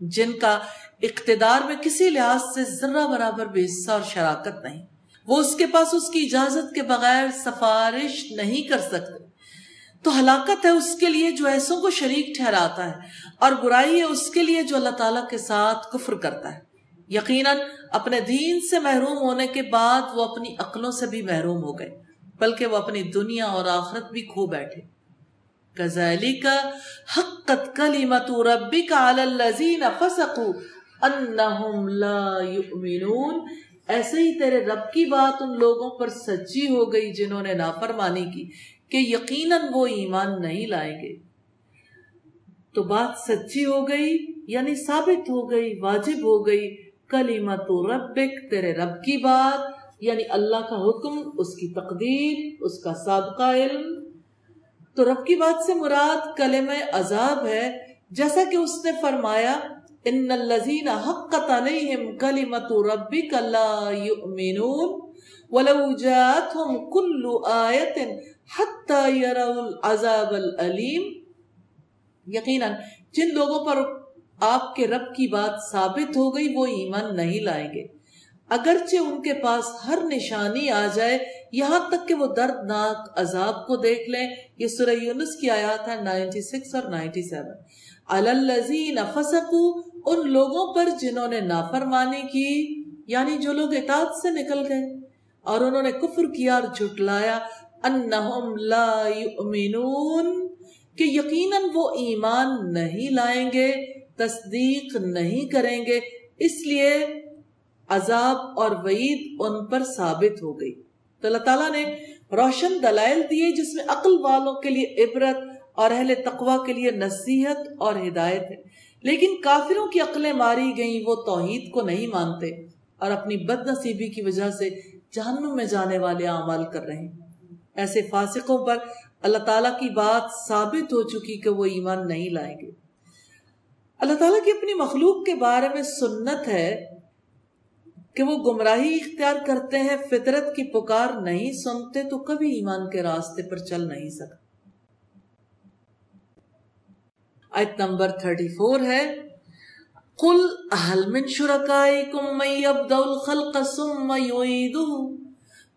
جن کا اقتدار میں کسی لحاظ سے ذرہ برابر بے حصہ اور شراکت نہیں۔ وہ اس کے پاس اس کی اجازت کے بغیر سفارش نہیں کر سکتے۔ تو ہلاکت ہے اس کے لیے جو ایسوں کو شریک ٹھہراتا ہے اور برائی ہے اس کے لیے جو اللہ تعالیٰ کے ساتھ کفر کرتا ہے۔ یقیناً اپنے دین سے محروم ہونے کے بعد وہ اپنی عقلوں سے بھی محروم ہو گئے، بلکہ وہ اپنی دنیا اور آخرت بھی کھو بیٹھے۔ کزلی کا حقت کلیمت ربی کا ایسے ہی تیرے رب کی بات ان لوگوں پر سچی ہو گئی جنہوں نے نافرمانی کی۔ کہ یقیناً وہ ایمان نہیں لائیں گے۔ تو بات سچی ہو گئی یعنی ثابت ہو گئی، واجب ہو گئی کلیمت ربک، تیرے رب کی بات یعنی اللہ کا حکم، اس کی تقدیر، اس کا سابقہ علم۔ تو رب کی بات سے مراد کلم عذاب ہے، جیسا کہ اس نے فرمایا، ان الذین حقت علیہم کلمت ربک لا یؤمنون، ولو جاءتهم كل آیت العذاب العلیم۔ یقیناً جن لوگوں پر آپ کے رب کی بات ثابت ہو گئی، وہ ایمان نہیں لائیں گے۔ اگرچہ ان کے پاس ہر نشانی آ جائے، یہاں تک کہ وہ دردناک عذاب کو دیکھ لیں۔ یہ سورہ یونس کی آیات ہے 96 اور 97 الزین فسقو ان لوگوں پر جنہوں نے نافرمانی کی یعنی جو لوگ اطاعت سے نکل گئے اور انہوں نے کفر کیا اور جھٹلایا انہم لا یؤمنون، کہ یقیناً وہ ایمان نہیں لائیں گے، تصدیق نہیں کریں گے، اس لیے عذاب اور وعید ان پر ثابت ہو گئی۔ تو اللہ تعالیٰ نے روشن دلائل دیے جس میں عقل والوں کے لیے عبرت اور اہل تقوی کے لیے نصیحت اور ہدایت ہے۔ لیکن کافروں کی عقلیں ماری گئیں، وہ توحید کو نہیں مانتے اور اپنی بد نصیبی کی وجہ سے جہنم میں جانے والے اعمال کر رہے ہیں۔ ایسے فاسقوں پر اللہ تعالیٰ کی بات ثابت ہو چکی کہ وہ ایمان نہیں لائیں گے۔ اللہ تعالیٰ کی اپنی مخلوق کے بارے میں سنت ہے کہ وہ گمراہی اختیار کرتے ہیں، فطرت کی پکار نہیں سنتے تو کبھی ایمان کے راستے پر چل نہیں سکتے۔ آیت نمبر 34 ہے۔ قل اہل من شرکائکم من یبدو الخلق ثم یعیدو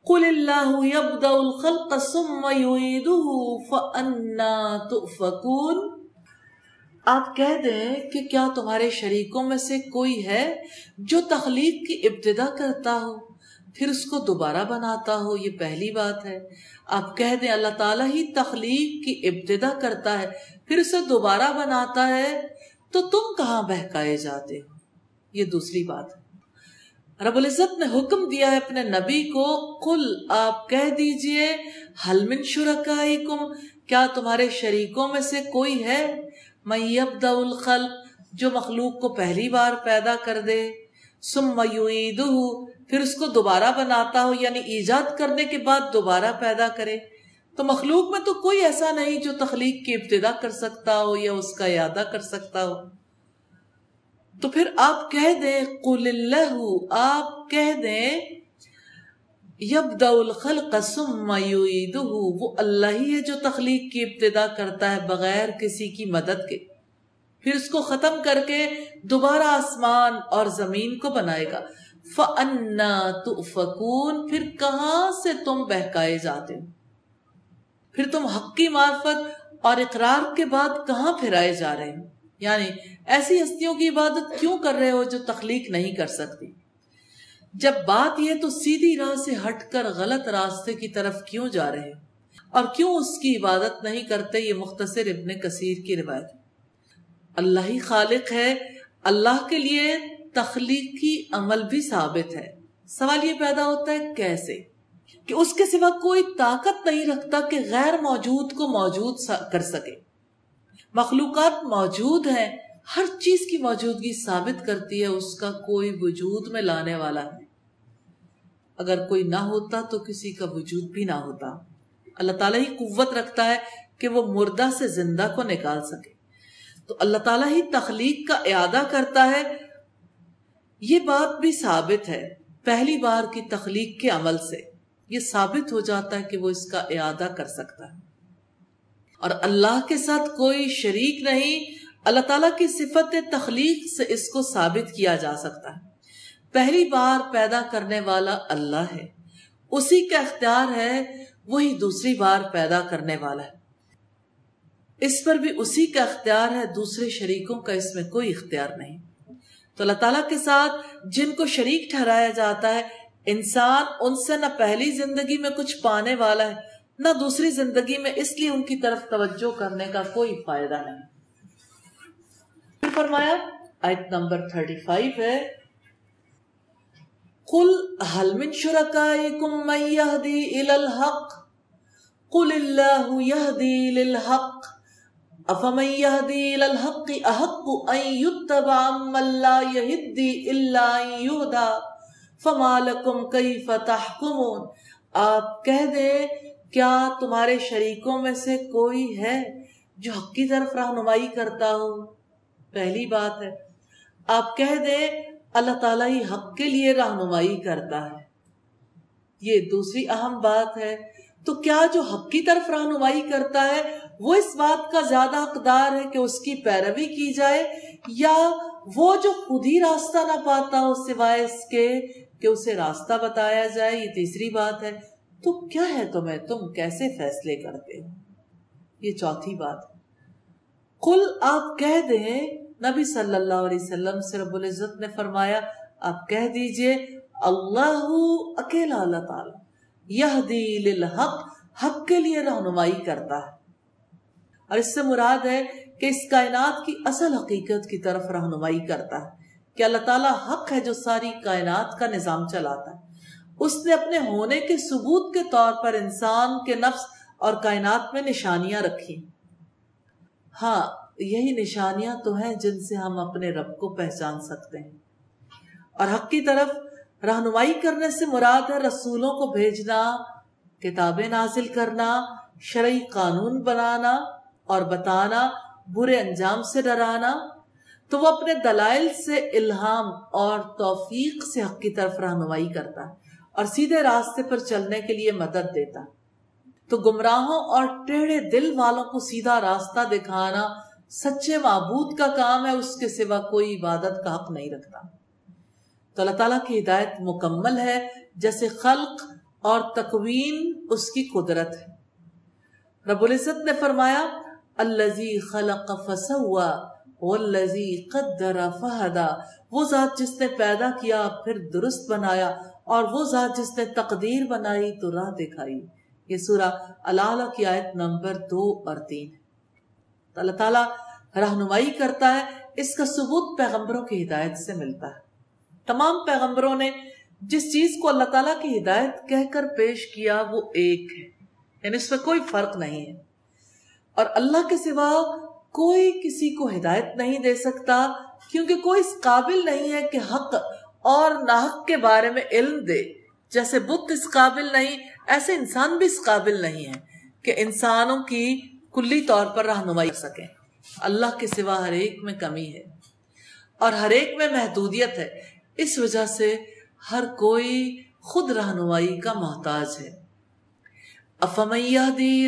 قل اللہ یبدأ الخلق ثم یعیدہ فانا تؤفکون آپ کہہ دیں کہ کیا تمہارے شریکوں میں سے کوئی ہے جو تخلیق کی ابتدا کرتا ہو، پھر اس کو دوبارہ بناتا ہو؟ یہ پہلی بات ہے۔ آپ کہہ دیں اللہ تعالیٰ ہی تخلیق کی ابتدا کرتا ہے، پھر اسے دوبارہ بناتا ہے، تو تم کہاں بہکائے جاتے ہو؟ یہ دوسری بات ہے۔ رب العزت نے حکم دیا ہے اپنے نبی کو، قل آپ کہہ دیجیے حل من شرکائکم؟ کیا تمہارے شریکوں میں سے کوئی ہے؟ من الخلق، جو مخلوق کو پہلی بار پیدا کر دے۔ ثم یعیدہ پھر اس کو دوبارہ بناتا ہو یعنی ایجاد کرنے کے بعد دوبارہ پیدا کرے۔ تو مخلوق میں تو کوئی ایسا نہیں جو تخلیق کی ابتدا کر سکتا ہو یا اس کا اعادہ کر سکتا ہو۔ تو پھر آپ کہہ دیں، قل اللہ آپ کہہ دیں یبدا الخلق ثم یعیدہ، وہ اللہ ہی ہے جو تخلیق کی ابتدا کرتا ہے بغیر کسی کی مدد کے۔ پھر اس کو ختم کر کے دوبارہ آسمان اور زمین کو بنائے گا۔ فَأَنَّا تُؤْفَكُونَ، پھر کہاں سے تم بہکائے جاتے ہو؟ پھر تم حق کی معرفت اور اقرار کے بعد کہاں پھرائے جا رہے ہو؟ یعنی ایسی ہستیوں کی عبادت کیوں کر رہے ہو جو تخلیق نہیں کر سکتی؟ جب بات یہ تو سیدھی راہ سے ہٹ کر غلط راستے کی طرف کیوں جا رہے اور کیوں اس کی عبادت نہیں کرتے یہ مختصر ابن کثیر کی روایت اللہ ہی خالق ہے، اللہ کے لیے تخلیقی عمل بھی ثابت ہے۔ سوال یہ پیدا ہوتا ہے کیسے؟ کہ اس کے سوا کوئی طاقت نہیں رکھتا کہ غیر موجود کو موجود کر سکے۔ مخلوقات موجود ہیں، ہر چیز کی موجودگی ثابت کرتی ہے، اس کا کوئی وجود میں لانے والا ہے اگر کوئی نہ ہوتا تو کسی کا وجود بھی نہ ہوتا۔ اللہ تعالیٰ ہی قوت رکھتا ہے کہ وہ مردہ سے زندہ کو نکال سکے۔ تو اللہ تعالیٰ ہی تخلیق کا اعادہ کرتا ہے۔ یہ بات بھی ثابت ہے پہلی بار کی تخلیق کے عمل سے۔ یہ ثابت ہو جاتا ہے کہ وہ اس کا اعادہ کر سکتا ہے۔ اور اللہ کے ساتھ کوئی شریک نہیں، اللہ تعالیٰ کی صفت تخلیق سے اس کو ثابت کیا جا سکتا ہے۔ پہلی بار پیدا کرنے والا اللہ ہے۔ اسی کا اختیار ہے، وہی دوسری بار پیدا کرنے والا ہے۔ اس پر بھی اسی کا اختیار ہے، دوسرے شریکوں کا اس میں کوئی اختیار نہیں۔ تو اللہ تعالیٰ کے ساتھ جن کو شریک ٹھہرایا جاتا ہے، انسان ان سے نہ پہلی زندگی میں کچھ پانے والا ہے نہ دوسری زندگی میں اس لیے ان کی طرف توجہ کرنے کا کوئی فائدہ نہیں۔ فرمایا، آیت نمبر 35 ہے۔ قل هل من شركائكم من يهدي الى الحق؟ قل الله يهدي للحق۔ افمن يهدي الى الحق احق ان يتبع من لا يهدي الا ان يهدى فما لكم كيف تحكمون؟ آپ کہہ دیں کیا تمہارے شریکوں میں سے کوئی ہے جو حق کی طرف رہنمائی کرتا ہو؟ پہلی بات ہے، آپ کہہ دیں اللہ تعالیٰ ہی حق کے لیے رہنمائی کرتا ہے۔ یہ دوسری اہم بات ہے، تو کیا جو حق کی طرف رہنمائی کرتا ہے، وہ اس بات کا زیادہ حقدار ہے کہ اس کی پیروی کی جائے، یا وہ جو خود ہی راستہ نہ پاتا ہو سوائے اس کے کہ اسے راستہ بتایا جائے؟ یہ تیسری بات ہے۔ تو کیا ہے تمہیں؟ تم کیسے فیصلے کرتے ہو؟ یہ چوتھی بات۔ کل آپ کہہ دیں، نبی صلی اللہ علیہ وسلم سے رب العزت نے فرمایا، آپ کہہ دیجیے، اللہ اکیلا اللہ تعالی، یہدی للحق، حق کے لیے رہنمائی کرتا ہے۔ اور اس سے مراد ہے کہ اس کائنات کی اصل حقیقت کی طرف رہنمائی کرتا ہے، کہ اللہ تعالیٰ حق ہے جو ساری کائنات کا نظام چلاتا ہے۔ اس نے اپنے ہونے کے ثبوت کے طور پر انسان کے نفس اور کائنات میں نشانیاں رکھی۔ ہاں یہی نشانیاں تو ہیں جن سے ہم اپنے رب کو پہچان سکتے ہیں۔ اور حق کی طرف رہنمائی کرنے سے مراد ہے رسولوں کو بھیجنا، کتابیں نازل کرنا، شرعی قانون بنانا اور بتانا، برے انجام سے ڈرانا۔ تو وہ اپنے دلائل سے الہام اور توفیق سے حق کی طرف رہنمائی کرتا ہے۔ اور سیدھے راستے پر چلنے کے لیے مدد دیتا۔ تو گمراہوں اور ٹیڑھے دل والوں کو سیدھا راستہ دکھانا سچے معبود کا کام ہے، اس کے سوا کوئی عبادت کا حق نہیں رکھتا۔ تو اللہ تعالیٰ کی ہدایت مکمل ہے، جیسے خلق اور تکوین اس کی قدرت ہے۔ رب العزت نے فرمایا الزی خلق فسوا والذی قدر فہدا وہ ذات جس نے پیدا کیا، پھر درست بنایا اور وہ ذات جس نے تقدیر بنائی تو راہ دکھائی۔ یہ سورہ اللہ کی آیت نمبر دو اور تین۔ اللہ تعالیٰ رہنمائی کرتا ہے، اس کا ثبوت پیغمبروں کی ہدایت سے ملتا ہے۔ تمام پیغمبروں نے جس چیز کو اللہ تعالیٰ کی ہدایت کہہ کر پیش کیا، وہ ایک ہے۔ یعنی اس میں کوئی فرق نہیں ہے۔ اور اللہ کے سوا کوئی کسی کو ہدایت نہیں دے سکتا، کیونکہ کوئی اس قابل نہیں ہے کہ حق اور ناحق کے بارے میں علم دے۔ جیسے بت اس قابل نہیں، ایسے انسان بھی اس قابل نہیں ہے کہ انسانوں کی کلی طور پر رہنمائی سکیں۔ اللہ کے سوا ہر ایک میں کمی ہے اور ہر ایک میں محدودیت ہے۔ اس وجہ سے ہر کوئی خود رہنمائی کا محتاج ہے۔ افمیہ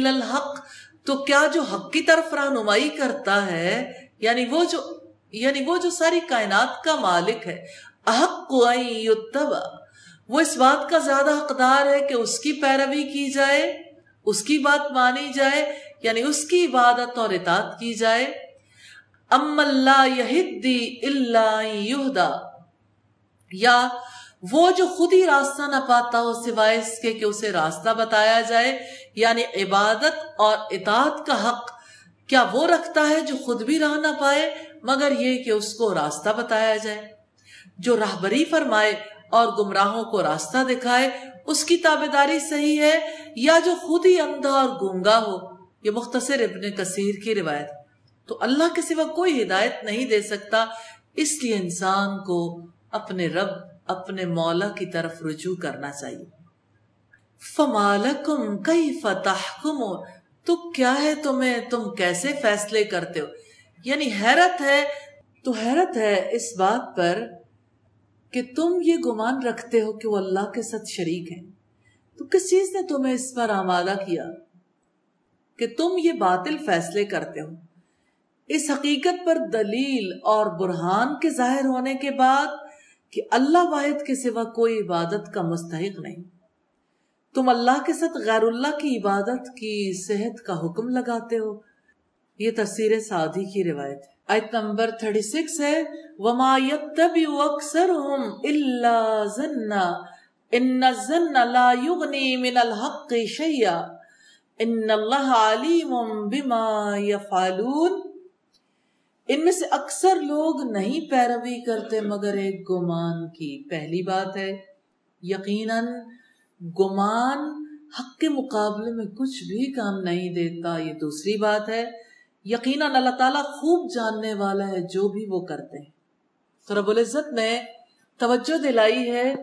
الحق تو کیا جو حق کی طرف رہنمائی کرتا ہے یعنی وہ جو یعنی وہ جو ساری کائنات کا مالک ہے احق یتبع۔ وہ اس بات کا زیادہ حقدار ہے کہ اس کی پیروی کی جائے، اس کی بات مانی جائے یعنی اس کی عبادت اور اطاعت کی جائے۔ ام اللہ یہدی اللہ یہدا یا وہ جو خود ہی راستہ نہ پاتا ہو سوائے اس کے کہ اسے راستہ بتایا جائے یعنی عبادت اور اطاعت کا حق۔ کیا وہ رکھتا ہے جو خود بھی راہ نہ پائے، مگر یہ کہ اس کو راستہ بتایا جائے؟ جو راہبری فرمائے اور گمراہوں کو راستہ دکھائے، اس کی تابے داری صحیح ہے یا جو خود ہی اندھا اور گونگا ہو؟ یہ مختصر ابن کثیر کی روایت۔ تو اللہ کے سوا کوئی ہدایت نہیں دے سکتا، اس لیے انسان کو اپنے رب، اپنے مولا کی طرف رجوع کرنا چاہیے۔ فمالکم کئی فتح تو کیا ہے تمہیں؟ تم کیسے فیصلے کرتے ہو؟ یعنی حیرت ہے، تو حیرت ہے اس بات پر کہ تم یہ گمان رکھتے ہو کہ وہ اللہ کے ساتھ شریک ہیں۔ تو کس چیز نے تمہیں اس پر آمادہ کیا کہ تم یہ باطل فیصلے کرتے ہو؟ اس حقیقت پر دلیل اور برہان کے ظاہر ہونے کے بعد کہ اللہ واحد کے سوا کوئی عبادت کا مستحق نہیں۔ تم اللہ کے ساتھ غیر اللہ کی عبادت کی صحت کا حکم لگاتے ہو۔ یہ تفسیر سعدی کی روایت ہے۔ آیت نمبر 36 ہے، وما يتبع اکثرهم الا ظن ان الظن لا يغني من الحق شيئا ان اللہ علیم بما يفعلون۔ ان میں سے اکثر لوگ نہیں پیروی کرتے مگر ایک گمان کی پہلی بات ہے، یقیناً گمان حق کے مقابلے میں کچھ بھی کام نہیں دیتا، یہ دوسری بات ہے۔ یقیناً اللہ تعالیٰ خوب جاننے والا ہے جو بھی وہ کرتے ہیں۔ تو رب العزت نے توجہ دلائی ہے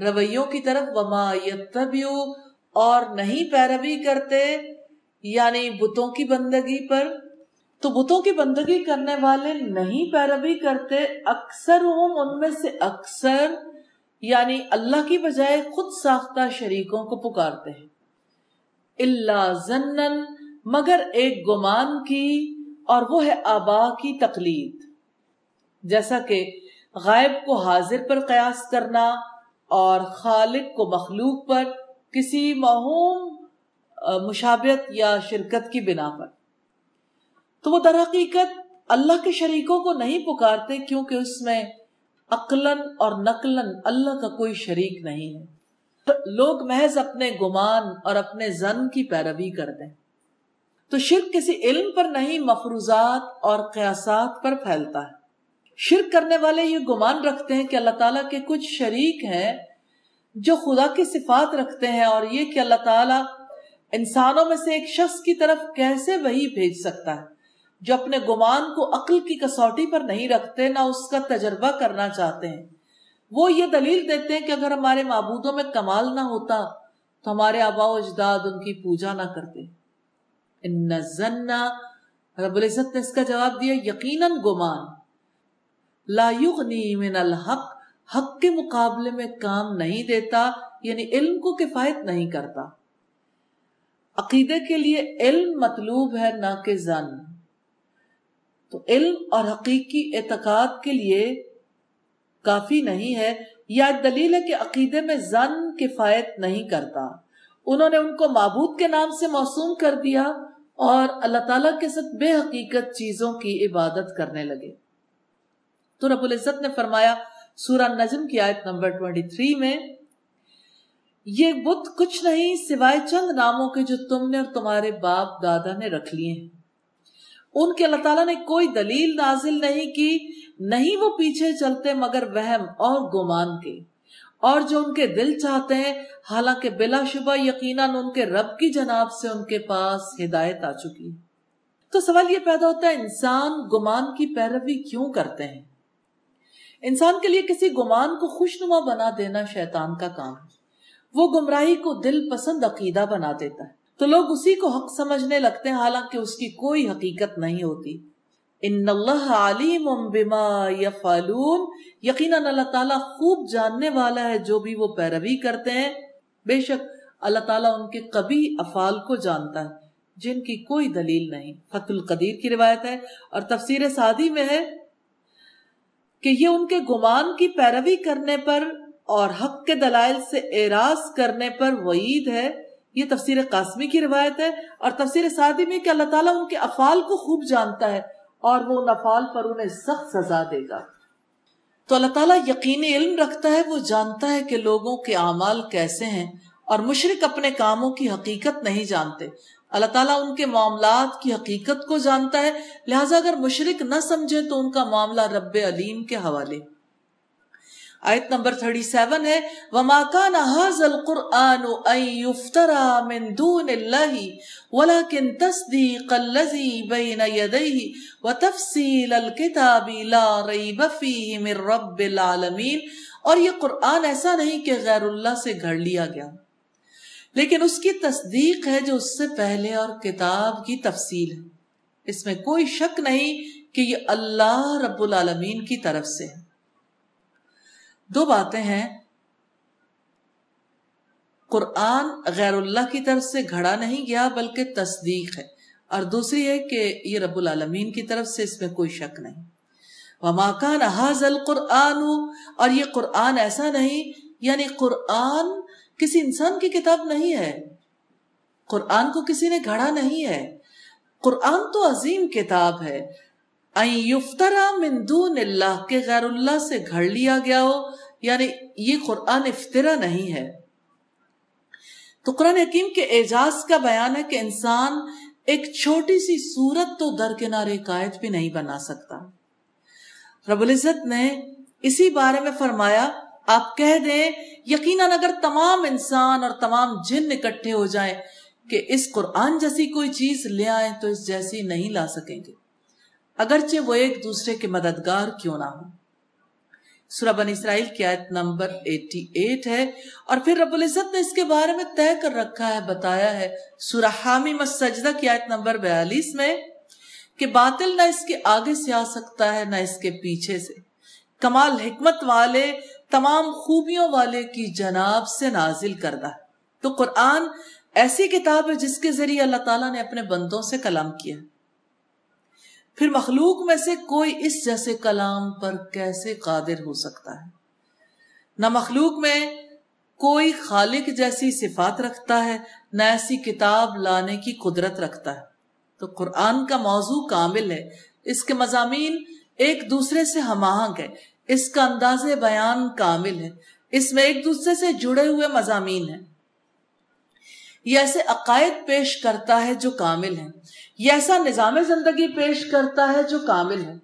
رویوں کی طرف، وما یتبیو اور نہیں پیروی کرتے یعنی بتوں کی بندگی پر۔ تو بتوں کی بندگی کرنے والے نہیں پیروی کرتے اکثر ان میں سے اکثر یعنی اللہ کی بجائے خود ساختہ شریکوں کو پکارتے ہیں۔ اللہ زنن مگر ایک گمان کی اور وہ ہے آبا کی تقلید۔ جیسا کہ غائب کو حاضر پر قیاس کرنا اور خالق کو مخلوق پر کسی مہوم مشابت یا شرکت کی بنا پر۔ تو وہ در حقیقت اللہ کے شریکوں کو نہیں پکارتے کیونکہ اس میں عقلن اور نقلن اللہ کا کوئی شریک نہیں ہے۔ لوگ محض اپنے گمان اور اپنے زن کی پیروی کرتے ہیں تو شرک کسی علم پر نہیں، مفروضات اور قیاسات پر پھیلتا ہے۔ شرک کرنے والے یہ گمان رکھتے ہیں کہ اللہ تعالیٰ کے کچھ شریک ہیں جو خدا کی صفات رکھتے ہیں اور یہ کہ اللہ تعالیٰ انسانوں میں سے ایک شخص کی طرف کیسے وہی بھیج سکتا ہے؟ جو اپنے گمان کو عقل کی کسوٹی پر نہیں رکھتے، نہ اس کا تجربہ کرنا چاہتے ہیں۔ وہ یہ دلیل دیتے ہیں کہ اگر ہمارے معبودوں میں کمال نہ ہوتا تو ہمارے آبا و اجداد ان کی پوجا نہ کرتے۔ ان رب العزت نے اس کا جواب دیا، یقیناً گمان۔ لا یغنی من الحق، حق کے مقابلے میں کام نہیں دیتا یعنی علم کو کفایت نہیں کرتا۔ عقیدے کے لیے علم مطلوب ہے، نہ کہ زن تو علم اور حقیقی اعتقاد کے لیے کافی نہیں ہے، یا دلیل ہے کہ عقیدے میں زن کفایت نہیں کرتا۔ انہوں نے ان کو معبود کے نام سے موسوم کر دیا۔ اور اللہ تعالیٰ کے ساتھ بے حقیقت چیزوں کی عبادت کرنے لگے۔ تو رب العزت نے فرمایا، سورہ نجم کی آیت نمبر 23 میں، یہ بت کچھ نہیں سوائے چند ناموں کے جو تم نے اور تمہارے باپ دادا نے رکھ لیے ہیں۔ ان کے اللہ تعالیٰ نے کوئی دلیل نازل نہیں کی، نہیں وہ پیچھے چلتے مگر وہم اور گمان کے۔ اور جو ان کے دل چاہتے ہیں، حالانکہ بلا شبہ یقیناً ان کے رب کی جناب سے ان کے پاس ہدایت آ چکی۔ تو سوال یہ پیدا ہوتا ہے، انسان گمان کی پیروی کیوں کرتے ہیں؟ انسان کے لیے کسی گمان کو خوشنما بنا دینا شیطان کا کام ہے۔ وہ گمراہی کو دل پسند عقیدہ بنا دیتا ہے۔ تو لوگ اسی کو حق سمجھنے لگتے ہیں، حالانکہ اس کی کوئی حقیقت نہیں ہوتی۔ ان اللہ علیم بما یفعلون، یقیناً اللہ تعالیٰ خوب جاننے والا ہے جو بھی وہ پیروی کرتے ہیں۔ بے شک اللہ تعالیٰ ان کے کبھی افعال کو جانتا ہے، جن کی کوئی دلیل نہیں۔ فت القدیر کی روایت ہے اور تفسیر سعدی میں ہے کہ یہ ان کے گمان کی پیروی کرنے پر اور حق کے دلائل سے اعراض کرنے پر وعید ہے۔ یہ تفسیر قاسمی کی روایت ہے اور تفسیر سعدی میں کہ اللہ تعالیٰ ان کے افعال کو خوب جانتا ہے۔ اور وہ نفال پر انہیں سخت سزا دے گا۔ تو اللہ تعالیٰ یقینی علم رکھتا ہے، وہ جانتا ہے کہ لوگوں کے اعمال کیسے ہیں اور مشرق اپنے کاموں کی حقیقت نہیں جانتے۔ اللہ تعالیٰ ان کے معاملات کی حقیقت کو جانتا ہے، لہٰذا اگر مشرق نہ سمجھے تو ان کا معاملہ رب علیم کے حوالے۔ آیت نمبر 37 ہے، وَمَا كَانَ هَذَا الْقُرْآنُ أَن يُفْتَرَى مِن دُونِ اللَّهِ وَلَكِن تَصْدِيقَ الَّذِي بَيْنَ يَدَيْهِ وَتَفْصِيلَ الْكِتَابِ لَا رَيْبَ فِيهِ مِن رَبِّ الْعَالَمِينَ۔ اور یہ قرآن ایسا نہیں کہ غیر اللہ سے گھڑ لیا گیا۔ لیکن اس کی تصدیق ہے جو اس سے پہلے اور کتاب کی تفصیل ہے۔ اس میں کوئی شک نہیں کہ یہ اللہ رب العالمین کی طرف سے ہے۔ دو باتیں ہیں۔ قرآن غیر اللہ کی طرف سے گھڑا نہیں گیا بلکہ تصدیق ہے۔ اور دوسری ہے کہ یہ رب العالمین کی طرف سے اس میں کوئی شک نہیں۔ وما كان القرآن، اور یہ قرآن ایسا نہیں یعنی قرآن کسی انسان کی کتاب نہیں ہے۔ قرآن کو کسی نے گھڑا نہیں ہے۔ قرآن تو عظیم کتاب ہے۔ من دون اللہ کے غیر اللہ سے گھڑ لیا گیا ہو۔ یعنی یہ قرآن افطرا نہیں ہے۔ تو قرآن حکیم کے اعجاز کا بیان ہے کہ انسان ایک چھوٹی سی صورت تو درکنار قائد بھی نہیں بنا سکتا۔ رب العزت نے اسی بارے میں فرمایا، آپ کہہ دیں، یقیناً اگر تمام انسان اور تمام جن اکٹھے ہو جائیں کہ اس قرآن جیسی کوئی چیز لے آئیں تو اس جیسی نہیں لا سکیں گے۔ اگرچہ وہ ایک دوسرے کے مددگار کیوں نہ ہوں۔ سورہ بن اسرائیل کی آیت نمبر 88 ہے۔ اور پھر رب العزت نے اس کے بارے میں طے کر رکھا ہے، بتایا ہے۔ سورہ حامی مسجدہ کی آیت نمبر 42 میں، کہ باطل نہ اس کے آگے سے آ سکتا ہے، نہ اس کے پیچھے سے۔ کمال حکمت والے، تمام خوبیوں والے کی جناب سے نازل کردہ۔ تو قرآن ایسی کتاب ہے جس کے ذریعے اللہ تعالیٰ نے اپنے بندوں سے کلام کیا۔ پھر مخلوق میں سے کوئی اس جیسے کلام پر کیسے قادر ہو سکتا ہے؟ نہ مخلوق میں کوئی خالق جیسی صفات رکھتا ہے، نہ ایسی کتاب لانے کی قدرت رکھتا ہے۔ تو قرآن کا موضوع کامل ہے۔ اس کے مضامین ایک دوسرے سے ہم آہنگ ہے اس کا انداز بیان کامل ہے۔ اس میں ایک دوسرے سے جڑے ہوئے مضامین ہیں۔ یہ ایسے عقائد پیش کرتا ہے جو کامل ہیں۔ یہ ایسا نظام زندگی پیش کرتا ہے جو کامل ہے۔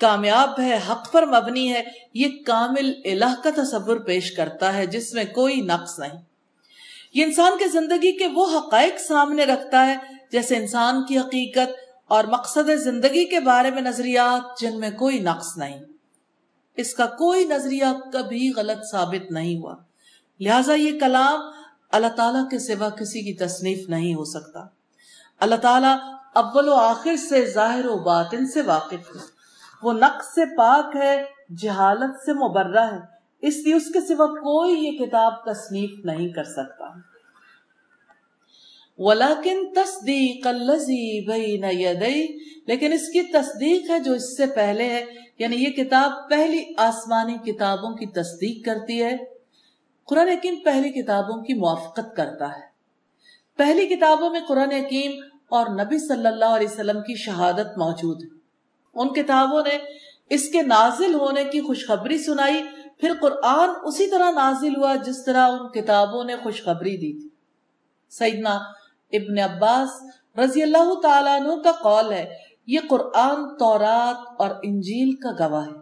کامیاب ہے، حق پر مبنی ہے۔ یہ کامل الہ کا تصور پیش کرتا ہے، جس میں کوئی نقص نہیں۔ یہ انسان کے زندگی کے وہ حقائق سامنے رکھتا ہے، جیسے انسان کی حقیقت اور مقصد زندگی کے بارے میں نظریات، جن میں کوئی نقص نہیں۔ اس کا کوئی نظریہ کبھی غلط ثابت نہیں ہوا۔ لہذا یہ کلام اللہ تعالیٰ کے سوا کسی کی تصنیف نہیں ہو سکتا۔ اللہ تعالیٰ اول و آخر سے ظاہر و باطن سے واقف ہے۔ وہ نقص سے پاک ہے، جہالت سے مبرہ ہے۔ اس لیے اس کے سوا کوئی یہ کتاب تصنیف نہیں کر سکتا۔ ولیکن تصدیق اللذی بین یدئی لیکن اس کی تصدیق ہے جو اس سے پہلے ہے۔ یعنی یہ کتاب پہلی آسمانی کتابوں کی تصدیق کرتی ہے۔ قرآن حکیم پہلی کتابوں کی موافقت کرتا ہے۔ پہلی کتابوں میں قرآن حکیم اور نبی صلی اللہ علیہ وسلم کی شہادت موجود ہے۔ ان کتابوں نے اس کے نازل ہونے کی خوشخبری سنائی، پھر قرآن اسی طرح نازل ہوا جس طرح ان کتابوں نے خوشخبری دی تھی۔ سیدنا ابن عباس رضی اللہ تعالیٰ عنہ کا قول ہے، یہ قرآن تورات اور انجیل کا گواہ ہے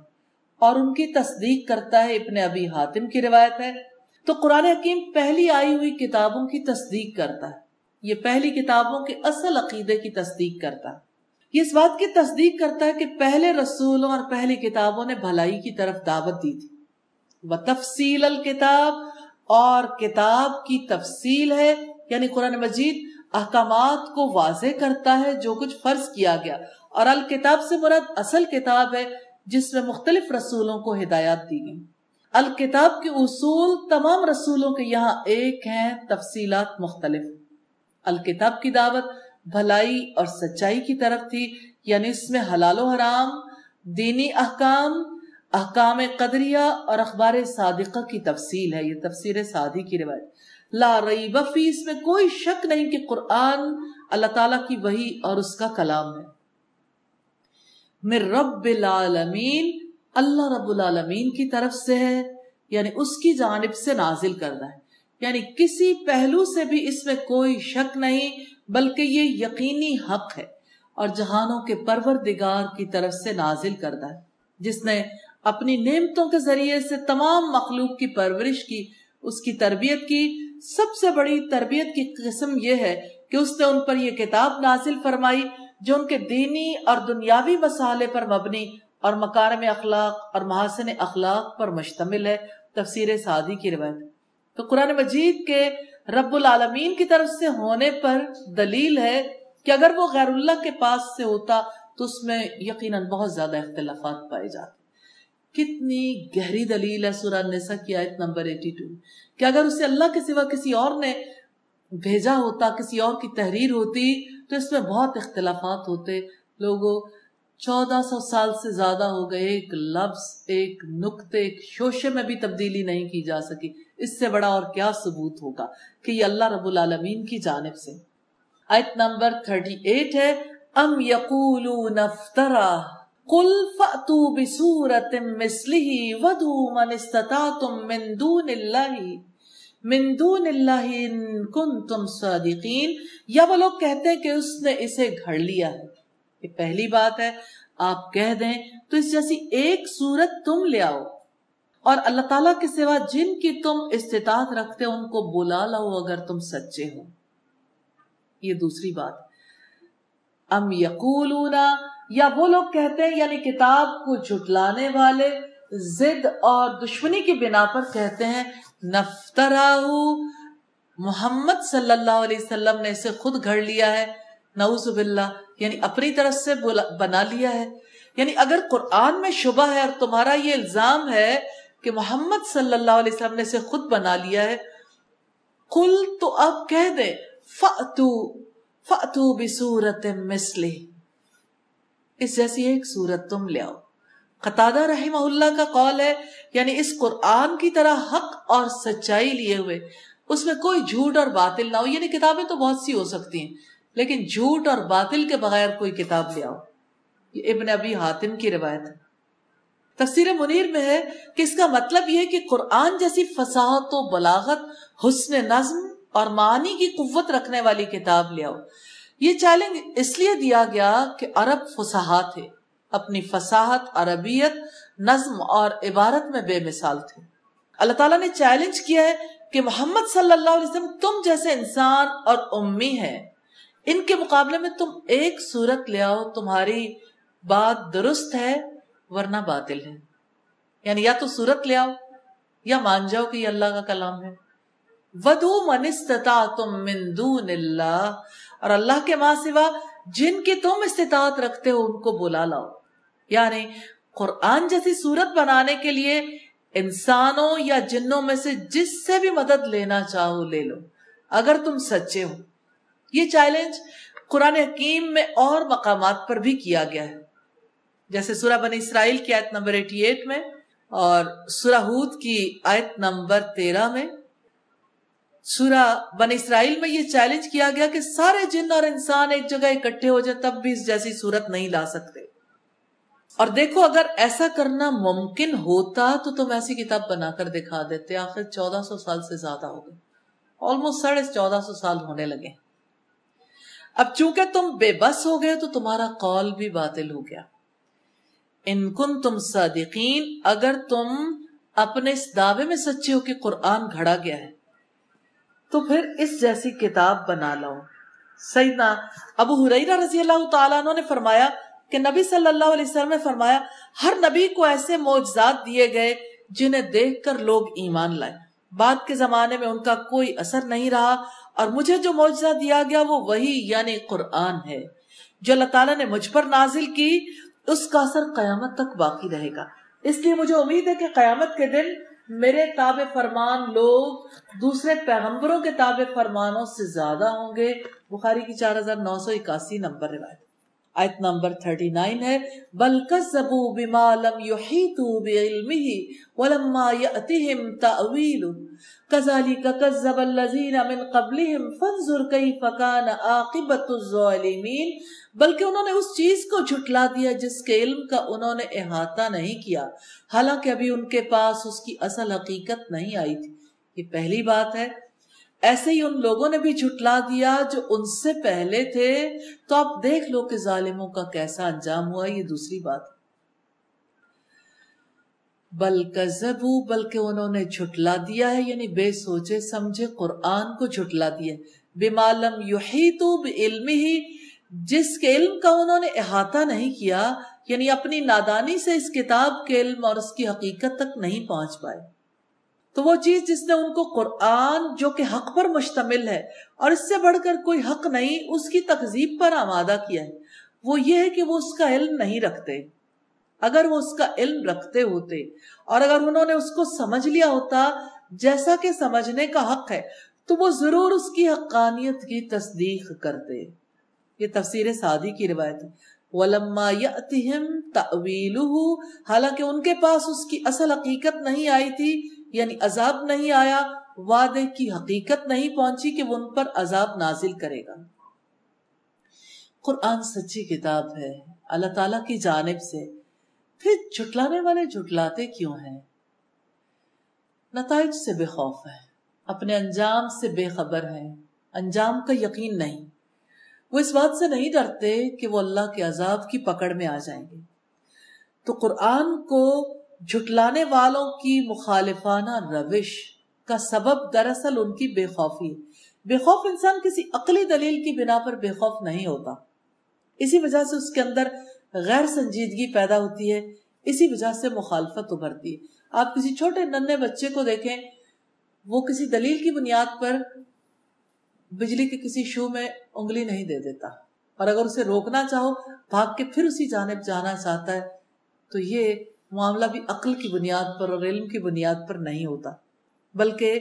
اور ان کی تصدیق کرتا ہے ابن ابی حاتم کی روایت ہے۔ تو قرآن حکیم پہلی آئی ہوئی کتابوں کی تصدیق کرتا ہے۔ یہ پہلی کتابوں کے اصل عقیدے کی تصدیق کرتا۔ یہ اس بات کی تصدیق کرتا ہے کہ پہلے رسولوں اور پہلی کتابوں نے بھلائی کی طرف دعوت دی تھی۔ وہ تفصیل الکتاب اور کتاب کی تفصیل ہے یعنی قرآن مجید احکامات کو واضح کرتا ہے، جو کچھ فرض کیا گیا۔ اور الکتاب سے مراد اصل کتاب ہے، جس میں مختلف رسولوں کو ہدایات دی گئی الکتاب کے اصول تمام رسولوں کے یہاں ایک ہیں، تفصیلات مختلف۔ الکتاب کی دعوت بھلائی اور سچائی کی طرف تھی یعنی اس میں حلال و حرام، دینی احکام احکام قدریہ اور اخبار صادقہ کی تفصیل ہے۔ یہ تفسیر سادی کی روایت۔ لا ریب فی، اس میں کوئی شک نہیں کہ قرآن اللہ تعالیٰ کی وحی اور اس کا کلام ہے۔ من رب العالمین، اللہ رب العالمین کی طرف سے ہے یعنی اس کی جانب سے نازل کردہ ہے۔ یعنی کسی پہلو سے بھی اس میں کوئی شک نہیں، بلکہ یہ یقینی حق ہے اور جہانوں کے پروردگار کی طرف سے نازل کردہ ہے۔ جس نے اپنی نعمتوں کے ذریعے سے تمام مخلوق کی پرورش کی، اس کی تربیت کی۔ سب سے بڑی تربیت کی قسم یہ ہے کہ اس نے ان پر یہ کتاب نازل فرمائی، جو ان کے دینی اور دنیاوی مسالے پر مبنی اور مکارم اخلاق اور محاسن اخلاق پر مشتمل ہے۔ تفسیر سعدی کی روایت۔ تو قرآن مجید کے رب العالمین کی طرف سے ہونے پر دلیل ہے کہ اگر وہ غیر اللہ کے پاس سے ہوتا تو اس میں یقیناً بہت زیادہ اختلافات پائے جاتے۔ کتنی گہری دلیل ہے سورہ نسا کی آیت نمبر ایٹی ٹو کہ اگر اسے اللہ کے سوا کسی اور نے بھیجا ہوتا، کسی اور کی تحریر ہوتی تو اس میں بہت اختلافات ہوتے۔ لوگوں چودہ سو سال سے زیادہ ہو گئے، ایک لفظ، ایک نقطے ایک شوشے میں بھی تبدیلی نہیں کی جا سکی۔ اس سے بڑا اور کیا ثبوت ہوگا کہ یہ اللہ رب العالمین کی جانب سے۔ آیت نمبر 38 ہے، ام یقولون افترا، قل فأتو بسورت مثلہ ودو من استطاعتم من دون اللہ، من دون اللہ ان کنتم صادقین۔ یا وہ لوگ کہتے ہیں کہ اس نے اسے گھڑ لیا ہے۔ یہ پہلی بات ہے، آپ کہہ دیں تو اس جیسی ایک صورت تم لے آؤ۔ اور اللہ تعالیٰ کے سوا جن کی تم استطاعت رکھتے ان کو بلا لاؤ اگر تم سچے ہو۔ یہ دوسری بات۔ ام یقولون، یا وہ لوگ کہتے ہیں یعنی کتاب کو جھٹلانے والے زد اور دشمنی کی بنا پر کہتے ہیں نفتراہو محمد صلی اللہ علیہ وسلم نے اسے خود گھڑ لیا ہے۔ نعوذ باللہ یعنی اپنی طرف سے بنا لیا ہے۔ یعنی اگر قرآن میں شبہ ہے اور تمہارا یہ الزام ہے کہ محمد صلی اللہ علیہ وسلم نے اسے خود بنا لیا ہے کل تو اب کہہ دے فاتو فاتو بسورت مسلح اس جیسی ایک صورت تم لے آؤ۔ قطادہ رحمہ اللہ کا قول ہے یعنی اس قرآن کی طرح حق اور سچائی لیے ہوئے۔ اس میں کوئی جھوٹ اور باطل نہ ہو یعنی کتابیں تو بہت سی ہو سکتی ہیں۔ لیکن جھوٹ اور باطل کے بغیر کوئی کتاب لے آؤ۔ یہ ابن ابی حاتم کی روایت ہے۔ تفسیر منیر میں ہے کہ اس کا مطلب یہ کہ قرآن جیسی فصاحت و بلاغت، حسن نظم اور معنی کی قوت رکھنے والی کتاب لے آؤ۔ یہ چیلنج اس لیے دیا گیا کہ عرب فصاحت ہے اپنی فصاحت عربیت، نظم اور عبارت میں بے مثال تھے۔ اللہ تعالیٰ نے چیلنج کیا ہے کہ محمد صلی اللہ علیہ وسلم تم جیسے انسان اور امی ہیں۔ ان کے مقابلے میں تم ایک صورت لے آؤ، تمہاری بات درست ہے ورنہ باطل ہے۔ یعنی یا تو صورت لے آؤ یا مان جاؤ کہ یہ اللہ کا کلام ہے۔ ودو من استطاعتم من دون اللہ اور اللہ کے ماں سوا جن کی تم استطاعت رکھتے ہو ان کو بلا لاؤ۔ یعنی قرآن جیسی صورت بنانے کے لیے انسانوں یا جنوں میں سے جس سے بھی مدد لینا چاہو لے لو۔ اگر تم سچے ہو۔ یہ چیلنج قرآن حکیم میں اور مقامات پر بھی کیا گیا ہے۔ جیسے سورہ بنی اسرائیل کی آیت نمبر ایٹی ایٹ میں اور سورہ ہود کی آیت نمبر تیرہ میں۔ سورہ بن اسرائیل میں یہ چیلنج کیا گیا کہ سارے جن اور انسان ایک جگہ اکٹھے ہو جائے تب بھی اس جیسی صورت نہیں لا سکتے۔ اور دیکھو اگر ایسا کرنا ممکن ہوتا تو تم ایسی کتاب بنا کر دکھا دیتے۔ آخر چودہ سو سال سے زیادہ ہو گئے۔ آلموسٹ ساڑھے چودہ سو سال ہونے لگے۔ اب چونکہ تم بے بس ہو گئے تو تمہارا قول بھی باطل ہو گیا۔ ان کن تم صادقین، اگر تم اپنے اس دعوے میں سچے ہو کہ قرآن گھڑا گیا ہے، تو پھر اس جیسی کتاب بنا لو۔ سیدنا ابو حریرہ رضی اللہ تعالیٰ عنہ نے فرمایا کہ نبی صلی اللہ علیہ وسلم نے فرمایا، ہر نبی کو ایسے معجزات دیے گئے جنہیں دیکھ کر لوگ ایمان لائے۔ بعد کے زمانے میں ان کا کوئی اثر نہیں رہا۔ اور مجھے جو معجزہ دیا گیا وہ وہی یعنی قرآن ہے۔ جو اللہ تعالیٰ نے مجھ پر نازل کی، اس کا اثر قیامت تک باقی رہے گا۔ اس لیے مجھے امید ہے کہ قیامت کے دن میرے تاب فرمان لوگ دوسرے پیغمبروں کے تاب فرمانوں سے زیادہ ہوں گے۔ بخاری کی چار ہزار نو سو اکاسی نمبر روایت۔ آیت نمبر 39 ہے، بل کذبوا بما لم يحيطوا بعلمه ولما ياتهم تاويل كذلك كذب الذين من قبلهم فانظر كيف كان عاقبه الظالمين بلکہ انہوں نے اس چیز کو جھٹلا دیا جس کے علم کا انہوں نے احاطہ نہیں کیا۔ حالانکہ ابھی ان کے پاس اس کی اصل حقیقت نہیں آئی تھی۔ یہ پہلی بات ہے۔ ایسے ہی ان لوگوں نے بھی جھٹلا دیا جو ان سے پہلے تھے۔ تو آپ دیکھ لو کہ ظالموں کا کیسا انجام ہوا، یہ دوسری بات۔ بلکہ بلکہ انہوں نے جھٹلا دیا ہے یعنی بے سوچے سمجھے قرآن کو جھٹلا دیا بے معلوم علم ہی جس کے علم کا انہوں نے احاطہ نہیں کیا یعنی اپنی نادانی سے اس کتاب کے علم اور اس کی حقیقت تک نہیں پہنچ پائے۔ تو وہ چیز جس نے ان کو قرآن جو کہ حق پر مشتمل ہے اور اس سے بڑھ کر کوئی حق نہیں، اس کی تقزیب پر آمادہ کیا ہے۔ وہ یہ ہے کہ وہ اس کا علم نہیں رکھتے۔ اگر وہ اس کا علم رکھتے ہوتے اور اگر انہوں نے اس کو سمجھ لیا ہوتا جیسا کہ سمجھنے کا حق ہے، تو وہ ضرور اس کی حقانیت کی تصدیق کرتے۔ یہ تفسیر سعدی کی روایت ہے۔ وَلَمَّا يَأْتِهِمْ تَأْوِيلُهُ، حالانکہ ان کے پاس اس کی اصل حقیقت نہیں آئی تھی۔ یعنی عذاب نہیں آیا، وعدے کی حقیقت نہیں پہنچی کہ وہ ان پر عذاب نازل کرے گا۔ قرآن سچی کتاب ہے، اللہ تعالیٰ کی جانب سے۔ پھر جھٹلانے والے جھٹلاتے کیوں ہیں؟ نتائج سے بے خوف ہے اپنے انجام سے بے خبر ہے انجام کا یقین نہیں۔ وہ اس بات سے نہیں ڈرتے کہ وہ اللہ کے عذاب کی پکڑ میں آ جائیں گے۔ تو قرآن کو جھٹلانے والوں کی مخالفانہ روش کا سبب دراصل ان کی بے خوفی ہے۔ بے خوف انسان کسی عقلی دلیل کی بنا پر بے خوف نہیں ہوتا۔ اسی وجہ سے اس کے اندر غیر سنجیدگی پیدا ہوتی ہے، اسی وجہ سے مخالفت ابھرتی ہے۔ آپ کسی چھوٹے ننے بچے کو دیکھیں، وہ کسی دلیل کی بنیاد پر بجلی کے کسی شو میں انگلی نہیں دے دیتا۔ اور اگر اسے روکنا چاہو، بھاگ کے پھر اسی جانب جانا چاہتا ہے، تو یہ معاملہ بھی عقل کی بنیاد پر اور علم کی بنیاد پر نہیں ہوتا۔ بلکہ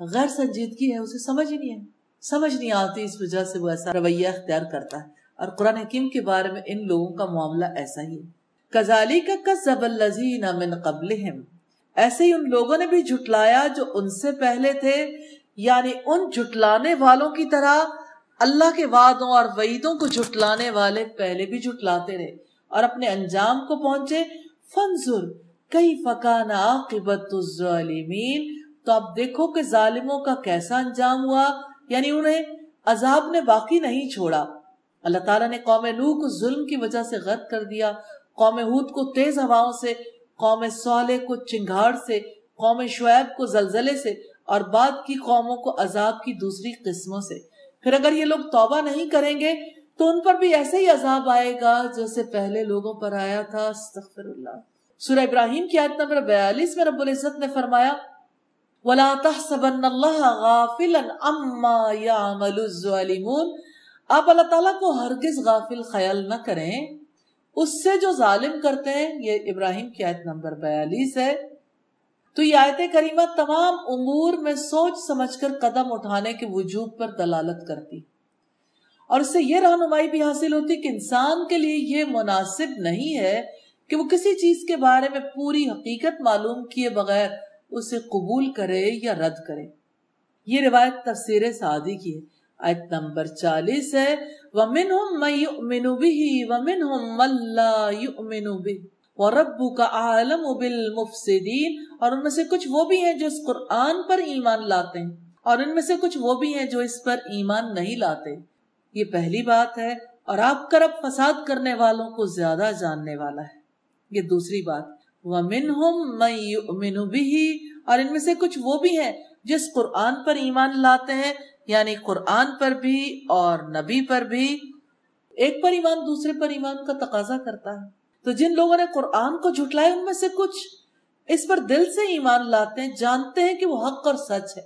غیر سنجیدگی ہے، اسے سمجھ ہی نہیں ہے۔ سمجھ نہیں آتی، اس وجہ سے وہ ایسا رویہ اختیار کرتا ہے۔ اور قرآن حکیم کے بارے میں ان لوگوں کا معاملہ ایسا ہی ہے۔ کزالی کا کزب الزین من قبل ایسے ہی ان لوگوں نے بھی جھٹلایا جو ان سے پہلے تھے یعنی ان جھٹلانے والوں کی طرح اللہ کے وعدوں اور وعیدوں کو جھٹلانے والے پہلے بھی جھٹلاتے رہے اور اپنے انجام کو پہنچے۔ فنزر کئی فکان عاقبت الظالمین۔ تو اب دیکھو کہ ظالموں کا کیسا انجام ہوا یعنی انہیں عذاب نے باقی نہیں چھوڑا۔ اللہ تعالیٰ نے قوم نو کو ظلم کی وجہ سے غرق کر دیا، قوم ہود کو تیز ہواؤں سے، قوم صالح کو چنگھاڑ سے، قوم شعیب کو زلزلے سے، اور بعد کی قوموں کو عذاب کی دوسری قسموں سے۔ پھر اگر یہ لوگ توبہ نہیں کریں گے تو ان پر بھی ایسے ہی عذاب آئے گا جیسے پہلے لوگوں پر آیا تھا، استغفر اللہ۔ سورہ ابراہیم کی آیت نمبر بیالیس میں رب العزت نے فرمایا، وَلَا تَحْسَبَنَّ اللَّهَ غَافِلًا عَمَّا يَعْمَلُ الظَّالِمُونَ۔ آپ اللہ تعالیٰ کو ہرگز غافل خیال نہ کریں۔ اس سے جو ظالم کرتے ہیں، یہ ابراہیم کی آیت نمبر بیالیس ہے۔ تو یہ آیت کریمہ تمام امور میں سوچ سمجھ کر قدم اٹھانے کے وجوب پر دلالت کرتی۔ اور اس سے یہ رہنمائی بھی حاصل ہوتی کہ انسان کے لیے یہ مناسب نہیں ہے کہ وہ کسی چیز کے بارے میں پوری حقیقت معلوم کیے بغیر اسے قبول کرے یا رد کرے۔ یہ روایت تفسیر سعدی کی ہے۔ آیت نمبر چالیس ہے۔ وَمِنْهُمْ مَنْ يُؤْمِنُ بِهِ وَمِنْهُمْ مَنْ لَا يُؤْمِنُ بِهِ وَرَبُّكَ عَالَمُ بِالْمُفْسِدِينَ اور ان میں سے کچھ وہ بھی ہیں جو اس قرآن پر ایمان لاتے ہیں اور ان میں سے کچھ وہ بھی ہیں جو اس پر ایمان نہیں لاتے۔ یہ پہلی بات ہے اور آپ کرب فساد کرنے والوں کو زیادہ جاننے والا ہے۔ یہ دوسری بات، وَمِنْهُمْ مَنْ يُؤْمِنُ بِهِ، اور ان میں سے کچھ وہ بھی ہیں جس قرآن پر ایمان لاتے ہیں یعنی قرآن پر بھی اور نبی پر بھی۔ ایک پر ایمان، دوسرے پر ایمان کا تقاضا کرتا ہے۔ تو جن لوگوں نے قرآن کو جھٹلائے ان میں سے کچھ اس پر دل سے ایمان لاتے ہیں، جانتے ہیں کہ وہ حق اور سچ ہے،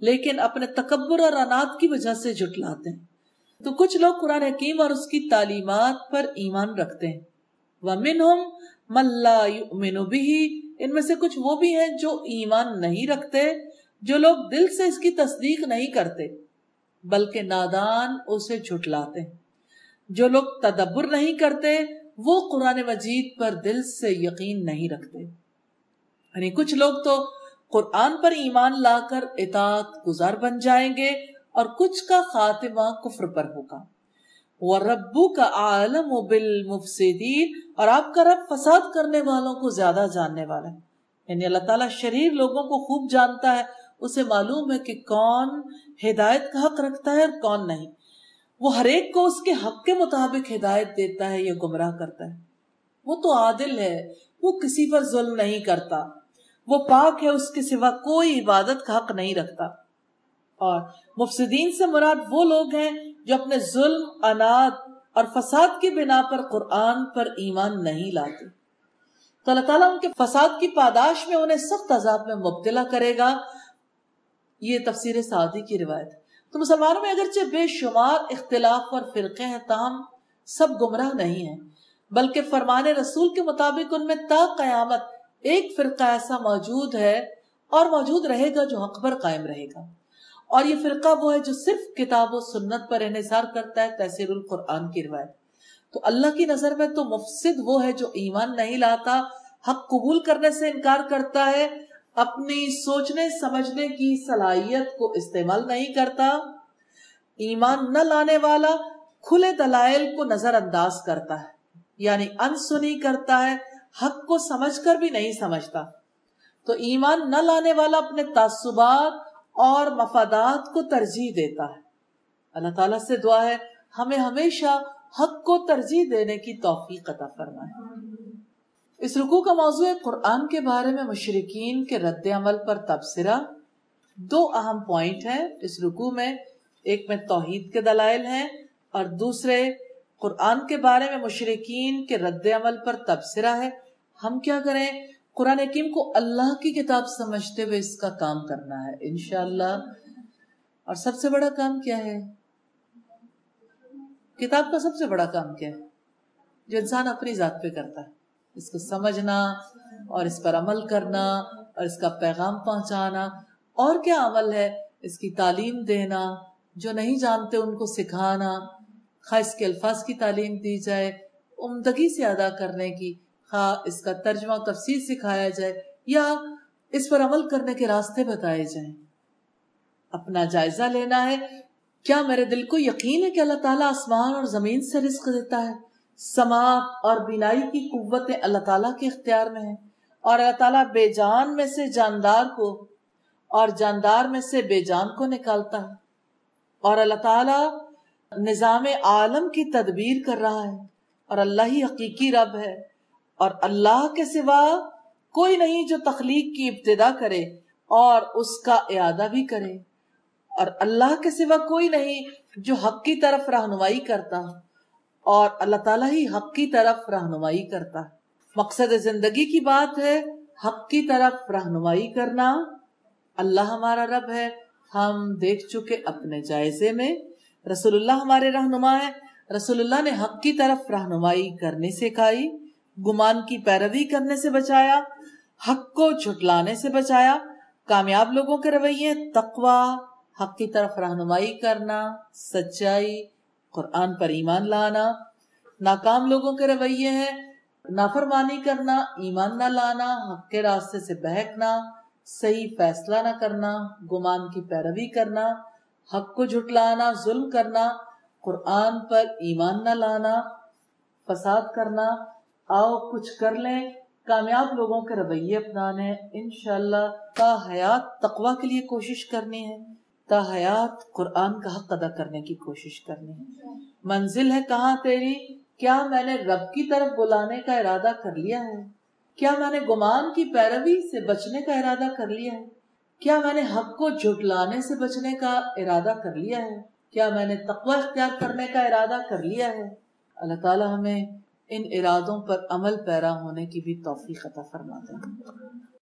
لیکن اپنے تکبر اور انات کی وجہ سے جھٹلاتے ہیں۔ تو کچھ لوگ قرآن حکیم اور اس کی تعلیمات پر ایمان رکھتے ہیں۔ وَمِنْهُمْ مَنْ لَا يُؤْمِنُ بِهِ ان میں سے کچھ وہ بھی ہیں جو ایمان نہیں رکھتے، جو لوگ دل سے اس کی تصدیق نہیں کرتے، بلکہ نادان اسے جھٹلاتے ہیں۔ جو لوگ تدبر نہیں کرتے، وہ قرآن مجید پر دل سے یقین نہیں رکھتے۔ یعنی کچھ لوگ تو قرآن پر ایمان لا کر اطاعت گزار بن جائیں گے اور کچھ کا خاتمہ کفر پر ہوگا۔ ربو کا عالم و اور آپ کا رب فساد کرنے والوں کو زیادہ جاننے والا ہے۔ یعنی اللہ تعالیٰ شریر لوگوں کو خوب جانتا ہے، اسے معلوم ہے کہ کون ہدایت کا حق رکھتا ہے اور کون نہیں۔ وہ ہر ایک کو اس کے حق کے مطابق ہدایت دیتا ہے یا گمراہ کرتا ہے۔ وہ تو عادل ہے، وہ کسی پر ظلم نہیں کرتا۔ وہ پاک ہے، اس کے سوا کوئی عبادت کا حق نہیں رکھتا۔ اور مفسدین سے مراد وہ لوگ ہیں جو اپنے ظلم اناد اور فساد کی بنا پر قرآن پر ایمان نہیں لاتے۔ تو اللہ تعالیٰ ان کے فساد کی پاداش میں انہیں سخت عذاب میں مبتلا کرے گا۔ یہ تفسیر سعودی کی روایت تو مسلمانوں میں اگرچہ بے شمار اختلاف اور فرقے ہیں، تاہم سب گمراہ نہیں ہیں۔ بلکہ فرمان رسول کے مطابق ان میں تا قیامت ایک فرقہ ایسا موجود ہے اور موجود رہے گا جو حق پر قائم رہے گا۔ اور یہ فرقہ وہ ہے جو صرف کتاب و سنت پر انحصار کرتا ہے، تحصیل القرآن کی روایت۔ تو اللہ کی نظر میں تو مفسد وہ ہے جو ایمان نہیں لاتا، حق قبول کرنے سے انکار کرتا ہے، اپنی سوچنے، سمجھنے کی صلاحیت کو استعمال نہیں کرتا۔ ایمان نہ لانے والا کھلے دلائل کو نظر انداز کرتا ہے یعنی انسنی کرتا ہے، حق کو سمجھ کر بھی نہیں سمجھتا۔ تو ایمان نہ لانے والا اپنے تعصبات اور مفادات کو ترجیح دیتا ہے۔ اللہ تعالیٰ سے دعا ہے، ہمیں ہمیشہ حق کو ترجیح دینے کی توفیق عطا فرمائے۔ اس رکو کا موضوع قرآن کے بارے میں مشرقین کے رد عمل پر تبصرہ۔ دو اہم پوائنٹ ہیں۔ اس رکو میں ایک میں توحید کے دلائل ہیں اور دوسرے قرآن کے بارے میں مشرقین کے رد عمل پر تبصرہ ہے۔ ہم کیا کریں؟ قرآن حکیم کو اللہ کی کتاب سمجھتے ہوئے اس کا کام کرنا ہے، انشاءاللہ۔ اور سب سے بڑا کام کیا ہے؟ کتاب کا سب سے بڑا کام کیا ہے؟ جو انسان اپنی ذات پہ کرتا ہے۔ اس کو سمجھنا اور اس پر عمل کرنا اور اس کا پیغام پہنچانا۔ اور کیا عمل ہے؟ اس کی تعلیم دینا۔ جو نہیں جانتے ان کو سکھانا۔ خاص کے الفاظ کی تعلیم دی جائے، عمدگی سے ادا کرنے کی۔ ہاں، اس کا ترجمہ تفسیر سکھایا جائے یا اس پر عمل کرنے کے راستے بتائے جائیں۔ اپنا جائزہ لینا ہے۔ کیا میرے دل کو یقین ہے کہ اللہ تعالیٰ آسمان اور زمین سے رزق دیتا ہے؟ سماعت اور بینائی کی قوتیں اللہ تعالیٰ کے اختیار میں ہیں۔ اور اللہ تعالیٰ بے جان میں سے جاندار کو اور جاندار میں سے بے جان کو نکالتا ہے۔ اور اللہ تعالیٰ نظام عالم کی تدبیر کر رہا ہے۔ اور اللہ ہی حقیقی رب ہے۔ اور اللہ کے سوا کوئی نہیں جو تخلیق کی ابتدا کرے اور اس کا اعادہ بھی کرے۔ اور اللہ کے سوا کوئی نہیں جو حق کی طرف رہنمائی کرتا اور اللہ تعالیٰ ہی حق کی طرف رہنمائی کرتا۔ مقصد زندگی کی بات ہے حق کی طرف رہنمائی کرنا۔ اللہ ہمارا رب ہے۔ ہم دیکھ چکے اپنے جائزے میں۔ رسول اللہ ہمارے رہنما ہے رسول اللہ نے حق کی طرف رہنمائی کرنے سکھائی گمان کی پیروی کرنے سے بچایا، حق کو جھٹلانے سے بچایا، کامیاب لوگوں کے رویے، تقوی، حق کی طرف رہنمائی کرنا، سچائی، قرآن پر ایمان لانا۔ ناکام لوگوں کے رویے ہیں، نافرمانی کرنا، ایمان نہ لانا، حق کے راستے سے بہکنا، صحیح فیصلہ نہ کرنا، گمان کی پیروی کرنا، حق کو جھٹلانا، ظلم کرنا، قرآن پر ایمان نہ لانا، فساد کرنا آؤ کچھ کر لیں۔ کامیاب لوگوں کے رویے اپنانے۔ انشاءاللہ تا حیات تقوی کے لیے کوشش کرنی ہے۔ تا حیات قرآن کا حق ادا کرنے کی کوشش کرنی ہے۔ منزل ہے کہاں تیری؟ کیا میں نے رب کی طرف بلانے کا ارادہ کر لیا ہے؟ کیا میں نے گمان کی پیروی سے بچنے کا ارادہ کر لیا ہے؟ کیا میں نے حق کو جھٹلانے سے بچنے کا ارادہ کر لیا ہے؟ کیا میں نے تقوی اختیار کرنے کا ارادہ کر لیا ہے؟ اللہ تعالی ہمیں ان ارادوں پر عمل پیرا ہونے کی بھی توفیق عطا فرما دیں۔